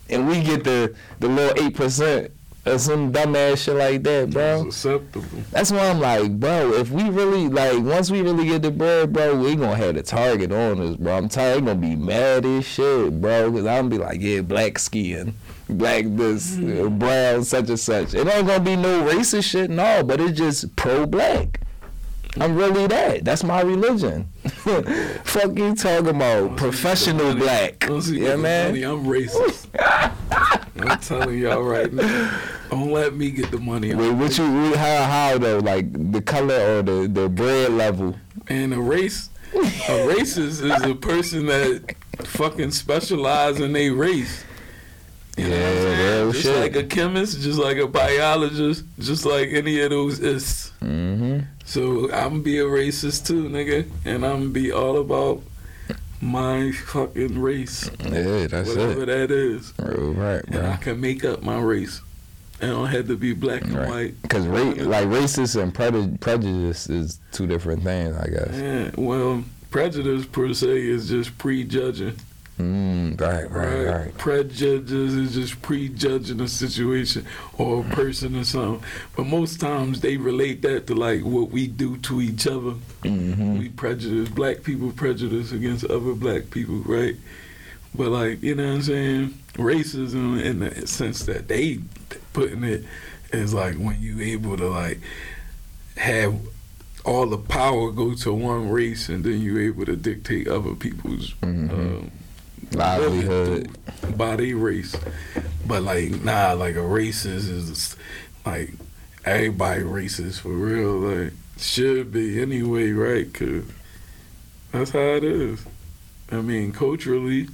[SPEAKER 3] and we get the the little eight percent or some dumbass shit like that, bro?
[SPEAKER 2] it's acceptable.
[SPEAKER 3] That's why I'm like, bro. If we really like, once we really get the bread, bro, we gonna have the target on us, bro. I'm tired. they gonna be mad as shit, bro. Cause I'm gonna be like, yeah, black skin, black this, uh, brown, such and such. It ain't gonna be no racist shit, no. But it's just pro black. I'm really that. That's my religion. Fuck you talking about professional black. Yeah, man.
[SPEAKER 2] money, I'm racist. I'm telling y'all right now. Don't let me get the money.
[SPEAKER 3] Wait, what you? How? How though? Like the color or the the bread level?
[SPEAKER 2] And a race, a racist is a person that fucking specialize in a race. You know what I'm
[SPEAKER 3] Yeah,
[SPEAKER 2] saying? Just
[SPEAKER 3] shit.
[SPEAKER 2] like a chemist, just like a biologist, just like any of those is.
[SPEAKER 3] Mm-hmm.
[SPEAKER 2] So I'm be a racist too, nigga, and I'm be all about my fucking race,
[SPEAKER 3] Yeah, that's
[SPEAKER 2] whatever
[SPEAKER 3] it.
[SPEAKER 2] that is,
[SPEAKER 3] Bro, right,
[SPEAKER 2] and I can make up my race. I don't have to be black and
[SPEAKER 3] Right.
[SPEAKER 2] white.
[SPEAKER 3] Because ra- like racist and preju- prejudice is two different things, I guess.
[SPEAKER 2] Yeah, well, prejudice per se is just prejudging.
[SPEAKER 3] Mm, right, right, right.
[SPEAKER 2] Prejudice is just prejudging a situation or a person or something. But most times they relate that to like what we do to each other.
[SPEAKER 3] Mm-hmm.
[SPEAKER 2] We prejudice black people prejudice against other black people, right? But like, you know what I'm saying? Racism in the sense that they putting it is like when you able to like have all the power go to one race and then you able to dictate other people's
[SPEAKER 3] Mhm.
[SPEAKER 2] um,
[SPEAKER 3] Livelihood.
[SPEAKER 2] by their race. But like, nah, like a racist is like everybody racist for real. Like should be anyway, right? Cause that's how it is. I mean, culturally.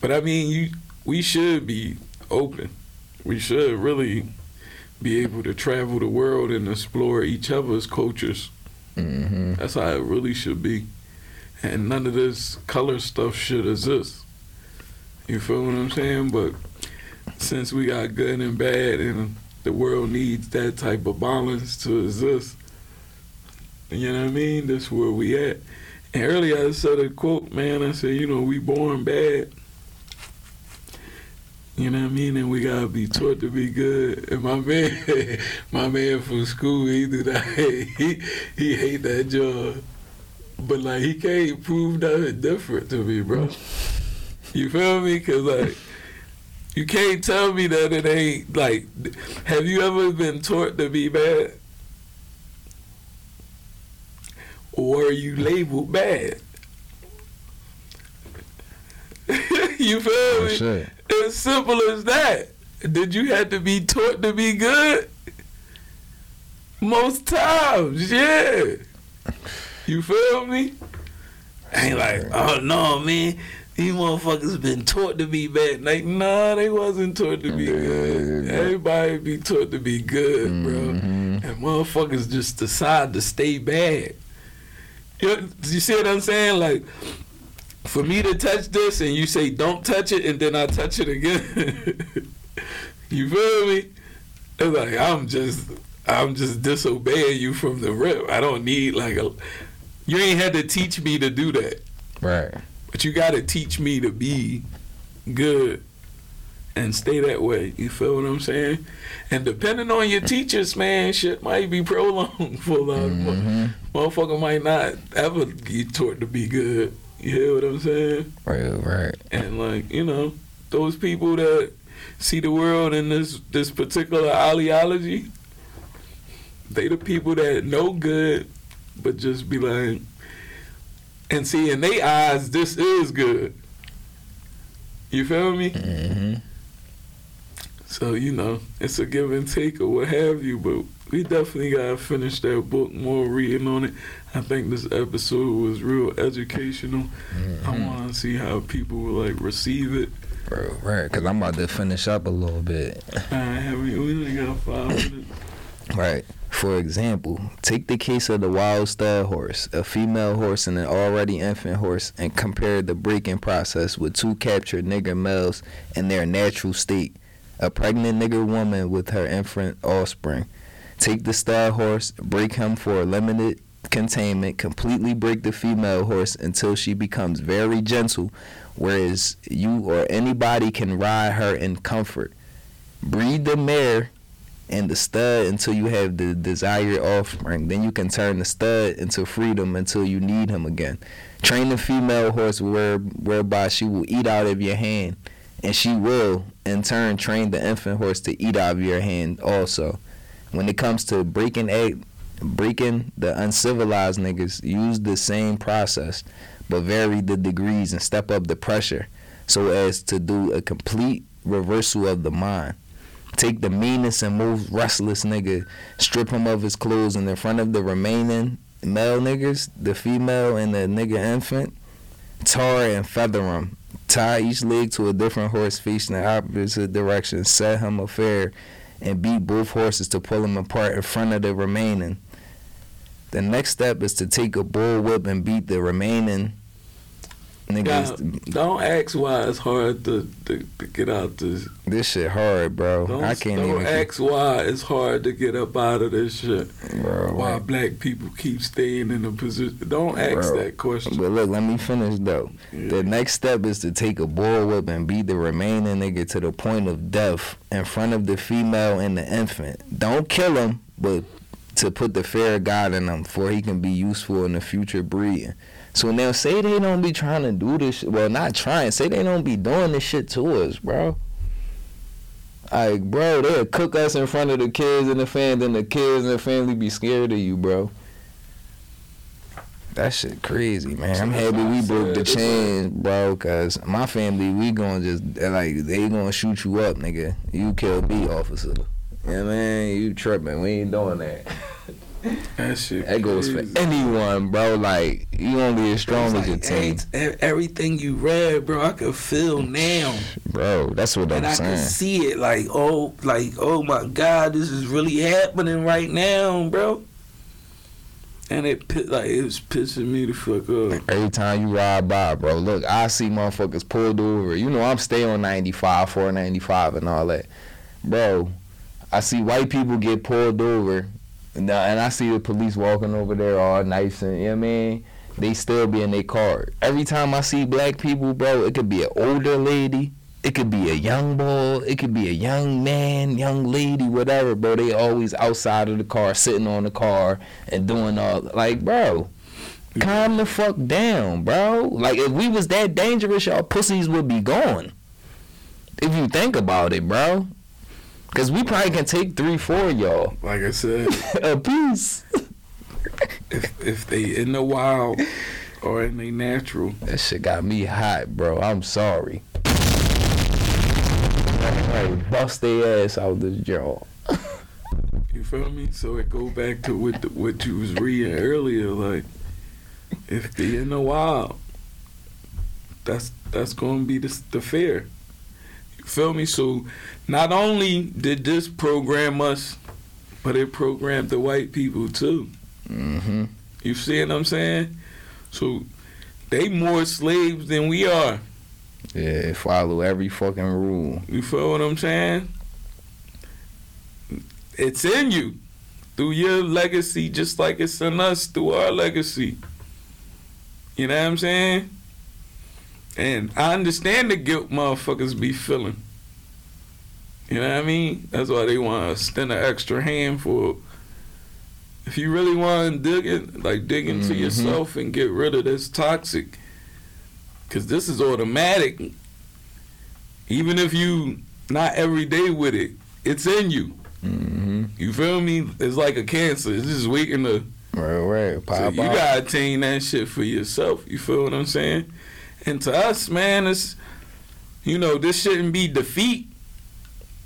[SPEAKER 2] But I mean, you we should be open. We should really be able to travel the world and explore each other's cultures.
[SPEAKER 3] Mm-hmm.
[SPEAKER 2] That's how it really should be. And none of this color stuff should exist. You feel what I'm saying? But since we got good and bad and the world needs that type of balance to exist, you know what I mean? That's where we at. And earlier I said a quote, man, I said, you know, we born bad. You know what I mean? And we gotta be taught to be good. And my man, my man from school, he do that. He he hate that job, but like he can't prove nothing different to me, bro. You feel me? Cause like you can't tell me that it ain't like. Have you ever been taught to be bad, or are you labeled bad? you feel
[SPEAKER 3] Oh,
[SPEAKER 2] me?
[SPEAKER 3] shit.
[SPEAKER 2] As simple as that. Did you have to be taught to be good? Most times, yeah. You feel me? Ain't like, oh no, man. These motherfuckers been taught to be bad. Like, nah, they wasn't taught to be good. Everybody be taught to be good, bro.
[SPEAKER 3] Mhm.
[SPEAKER 2] And motherfuckers just decide to stay bad. You, you see what I'm saying? Like, for me to touch this and you say don't touch it and then I touch it again. you feel me? It's like I'm just I'm just disobeying you from the rip. I don't need like a you ain't had to teach me to do that.
[SPEAKER 3] Right.
[SPEAKER 2] But you gotta teach me to be good and stay that way. You feel what I'm saying? And depending on your teachers, man, shit might be prolonged for a lot of mo-
[SPEAKER 3] Mhm.
[SPEAKER 2] motherfucker might not ever get taught to be good. You hear what I'm saying?
[SPEAKER 3] Right. Right.
[SPEAKER 2] And like, you know, those people that see the world in this this particular ideology, they the people that know good, but just be like, and see in their eyes, this is good. You feel me?
[SPEAKER 3] Mm-hmm.
[SPEAKER 2] So you know, it's a give and take or what have you, but we definitely gotta finish that book. More reading on it. I think this episode was real educational. I want to see how people will like receive it.
[SPEAKER 3] Bro, right. Cause I'm about to finish up a little bit.
[SPEAKER 2] I haven't. We only got five minutes.
[SPEAKER 3] Right. For example, take the case of the wild stud horse, a female horse and an already infant horse, and compare the breaking process with two captured nigger males in their natural state. A pregnant nigger woman with her infant offspring. Take the stud horse, break him for a limited containment, completely break the female horse until she becomes very gentle, whereas you or anybody can ride her in comfort. Breed the mare and the stud until you have the desired offspring. Then you can turn the stud into freedom until you need him again. Train the female horse where, whereby she will eat out of your hand, and she will, in turn, train the infant horse to eat out of your hand also. When it comes to breaking egg, breaking the uncivilized niggas, use the same process, but vary the degrees and step up the pressure so as to do a complete reversal of the mind take the meanest and most restless nigga, strip him of his clothes, and in front of the remaining male niggas, the female and the nigga infant, tar and feather him. Tie each leg to a different horse facing the opposite direction. Set him a fair and beat both horses to pull him apart in front of the remaining. The next step is to take a bull whip and beat the remaining niggas.
[SPEAKER 2] don't ask why it's hard to, to, to get out this.
[SPEAKER 3] This shit hard, bro.
[SPEAKER 2] Don't,
[SPEAKER 3] I can't
[SPEAKER 2] don't
[SPEAKER 3] even.
[SPEAKER 2] ask why it's hard to get up out of this shit.
[SPEAKER 3] bro,
[SPEAKER 2] Why
[SPEAKER 3] like-
[SPEAKER 2] black people keep staying in a position. Don't ask
[SPEAKER 3] Bro,
[SPEAKER 2] that question.
[SPEAKER 3] But look, let me finish though.
[SPEAKER 2] Yeah.
[SPEAKER 3] The next step is to take a bull whip and beat the remaining nigga to the point of death in front of the female and the infant. Don't kill him, but to put the fear of God in him for he can be useful in the future breeding. So now say they don't be trying to do this. Well, not trying. Say they don't be doing this shit to us, bro. Like, bro, they'll cook us in front of the kids and the fans, and the kids and the family be scared of you, bro. That shit crazy, man. I'm happy we broke the chains, bro. Cause my family, we gonna just like they gonna shoot you up, nigga. You kill me, officer. Yeah, man, you tripping. We ain't doing that.
[SPEAKER 2] That shit.
[SPEAKER 3] That goes for anyone, bro. Like you only as strong
[SPEAKER 2] It's
[SPEAKER 3] as your team,
[SPEAKER 2] everything you read, bro, I could feel now.
[SPEAKER 3] bro. That's what
[SPEAKER 2] and
[SPEAKER 3] I'm
[SPEAKER 2] I can
[SPEAKER 3] saying.
[SPEAKER 2] see it like oh like oh my god this is really happening right now bro and it like it was pissing me the fuck off
[SPEAKER 3] Every time you ride by, bro, look, I see motherfuckers pulled over. You know, I'm staying on 95, 495 and all that. Bro, I see white people get pulled over, and, and I see the police walking over there all nice and, you know what I mean? They still be in their car. Every time I see black people, bro, it could be an older lady, it could be a young boy, it could be a young man, young lady, whatever, bro. They always outside of the car, sitting on the car and doing all, like, bro. Calm the fuck down, bro. Like if we was that dangerous, y'all pussies would be gone. If you think about it, bro. Cause we probably can take three, four y'all
[SPEAKER 2] like i said
[SPEAKER 3] a piece.
[SPEAKER 2] if, if they in the wild or in the natural
[SPEAKER 3] That shit got me hot, bro. I'm sorry. Like, bust their ass out of this jaw.
[SPEAKER 2] you feel me so it go back to what the, what you was reading earlier like if they in the wild that's that's gonna be the, the fear feel me so not only did this program us but it programmed the white people too
[SPEAKER 3] Mm-hmm.
[SPEAKER 2] you see what i'm saying so they more slaves than we are
[SPEAKER 3] Yeah, follow every fucking rule.
[SPEAKER 2] You feel what I'm saying? It's in you through your legacy, just like it's in us through our legacy. You know what I'm saying? And I understand the guilt motherfuckers be feeling. You know what I mean? That's why they want to extend an extra hand for. If you really want to dig it, like dig into
[SPEAKER 3] Mhm.
[SPEAKER 2] yourself and get rid of this toxic, because this is automatic. Even if you not every day with it, it's in you.
[SPEAKER 3] Mm-hmm.
[SPEAKER 2] You feel me? It's like a cancer. It's just waiting to.
[SPEAKER 3] Right, right. Pop
[SPEAKER 2] So you gotta attain that shit for yourself. You feel what I'm saying? And to us, man, it's you know this shouldn't be defeat.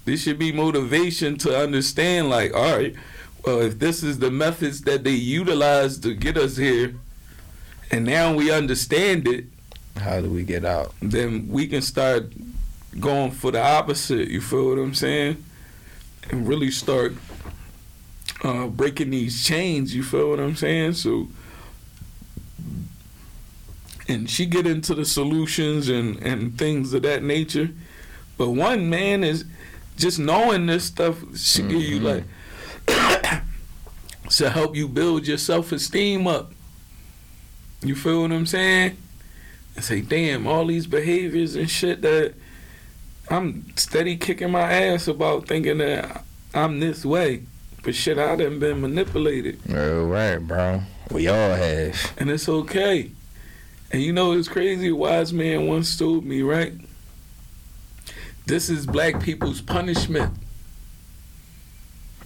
[SPEAKER 2] This should be motivation to understand. Like, all right, well, if this is the methods that they utilize to get us here, and now we understand it,
[SPEAKER 3] How do we get out?
[SPEAKER 2] then we can start going for the opposite. You feel what I'm saying? And really start uh, breaking these chains. You feel what I'm saying? So, and she get into the solutions and and things of that nature. But one man is just knowing this stuff should give you
[SPEAKER 3] Mhm.
[SPEAKER 2] like to help you build your self esteem up. You feel what I'm saying? and say, damn, all these behaviors and shit that I'm steady kicking my ass about thinking that I'm this way. But shit, I done been manipulated.
[SPEAKER 3] Right, right, bro. We all have.
[SPEAKER 2] And it's okay. And you know it's crazy? A wise man once told me, right? This is black people's punishment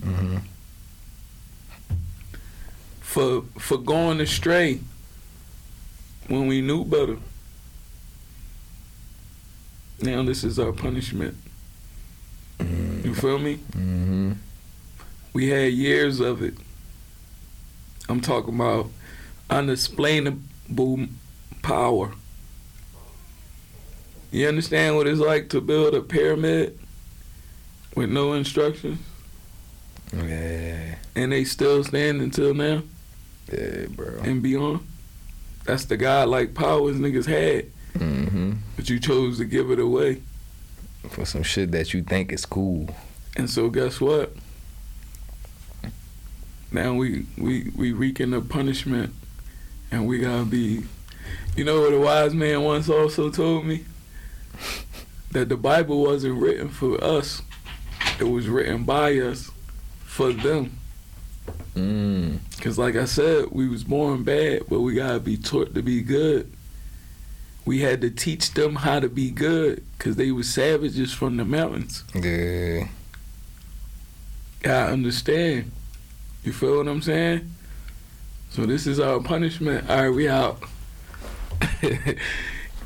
[SPEAKER 3] Mm-hmm.
[SPEAKER 2] for for going astray when we knew better. Now this is our punishment. You feel me?
[SPEAKER 3] Mm-hmm.
[SPEAKER 2] We had years of it. I'm talking about unexplainable power. You understand what it's like to build a pyramid with no instructions
[SPEAKER 3] Yeah,
[SPEAKER 2] and they still stand until now
[SPEAKER 3] yeah, bro.
[SPEAKER 2] and beyond? That's the godlike powers niggas had,
[SPEAKER 3] Mm-hmm.
[SPEAKER 2] but you chose to give it away.
[SPEAKER 3] For some shit that you think is cool.
[SPEAKER 2] And so guess what? Now we we we reeking the punishment, and we gotta be. You know what a wise man once also told me? That the Bible wasn't written for us; it was written by us for them.
[SPEAKER 3] Mm.
[SPEAKER 2] Cause like I said, we was born bad, but we gotta be taught to be good. We had to teach them how to be good, cause they were savages from the mountains.
[SPEAKER 3] Yeah.
[SPEAKER 2] gotta understand. You feel what I'm saying? So this is our punishment. All right, we out.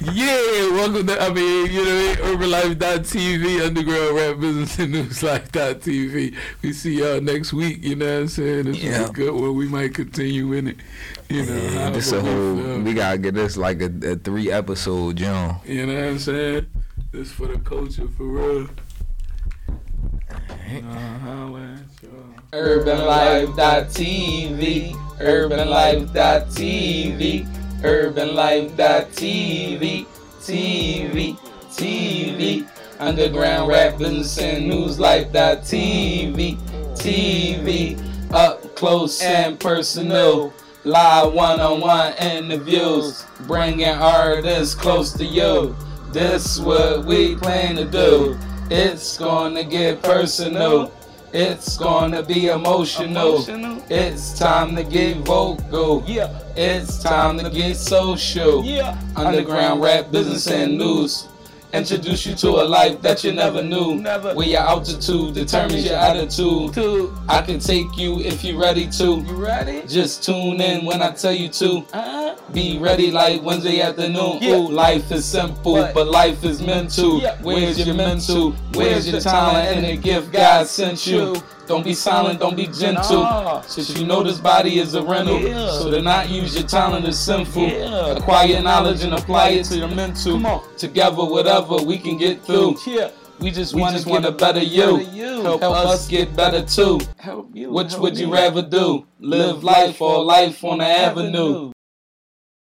[SPEAKER 2] yeah, welcome to, I mean, you know, UrbanLife.tv, Underground Rap Business and Newslife.tv. We see y'all next week, you know what I'm saying? This
[SPEAKER 3] Yeah.
[SPEAKER 2] is a good one. We might continue in it. You know,
[SPEAKER 3] Yeah, this a
[SPEAKER 2] we
[SPEAKER 3] whole. We gotta get this like a, a three episode John.
[SPEAKER 2] You know what I'm saying? This for the culture, for real. Holla at y'all.
[SPEAKER 1] UrbanLife.tv, UrbanLife.tv, UrbanLife.tv, TV, TV, Underground Rap and Newslife.tv, TV, up close and personal, live one-on-one interviews, bringing artists close to you. This what we plan to do. It's gonna get personal. It's gonna be emotional. It's time to get vocal.
[SPEAKER 4] Yeah,
[SPEAKER 1] It's time to get social.
[SPEAKER 4] yeah.
[SPEAKER 1] Underground rap, business, and news. Introduce you to a life that you never knew.
[SPEAKER 4] Never.
[SPEAKER 1] Where your altitude determines your attitude.
[SPEAKER 4] Two.
[SPEAKER 1] I can take you if you're ready to.
[SPEAKER 4] You ready?
[SPEAKER 1] Just tune in when I tell you to.
[SPEAKER 4] Uh,
[SPEAKER 1] Be ready like Wednesday afternoon.
[SPEAKER 4] Yeah.
[SPEAKER 1] Ooh, life is simple,
[SPEAKER 4] But-
[SPEAKER 1] but life is mental.
[SPEAKER 4] Yeah.
[SPEAKER 1] Where's your mental? Where's your talent and the gift God sent you? Don't be silent, don't be gentle.
[SPEAKER 4] Nah.
[SPEAKER 1] Since you know this body is a rental,
[SPEAKER 4] Yeah.
[SPEAKER 1] so to not use your talent is sinful.
[SPEAKER 4] Yeah.
[SPEAKER 1] Acquire knowledge and apply it to your mental. Together, whatever we can get through.
[SPEAKER 4] yeah.
[SPEAKER 1] We just
[SPEAKER 4] We
[SPEAKER 1] want to get a better you.
[SPEAKER 4] better you.
[SPEAKER 1] Help,
[SPEAKER 4] Help
[SPEAKER 1] us
[SPEAKER 4] us
[SPEAKER 1] get better too.
[SPEAKER 4] Help you.
[SPEAKER 1] Which
[SPEAKER 4] help
[SPEAKER 1] would you
[SPEAKER 4] me.
[SPEAKER 1] rather do? Live life or life on the avenue?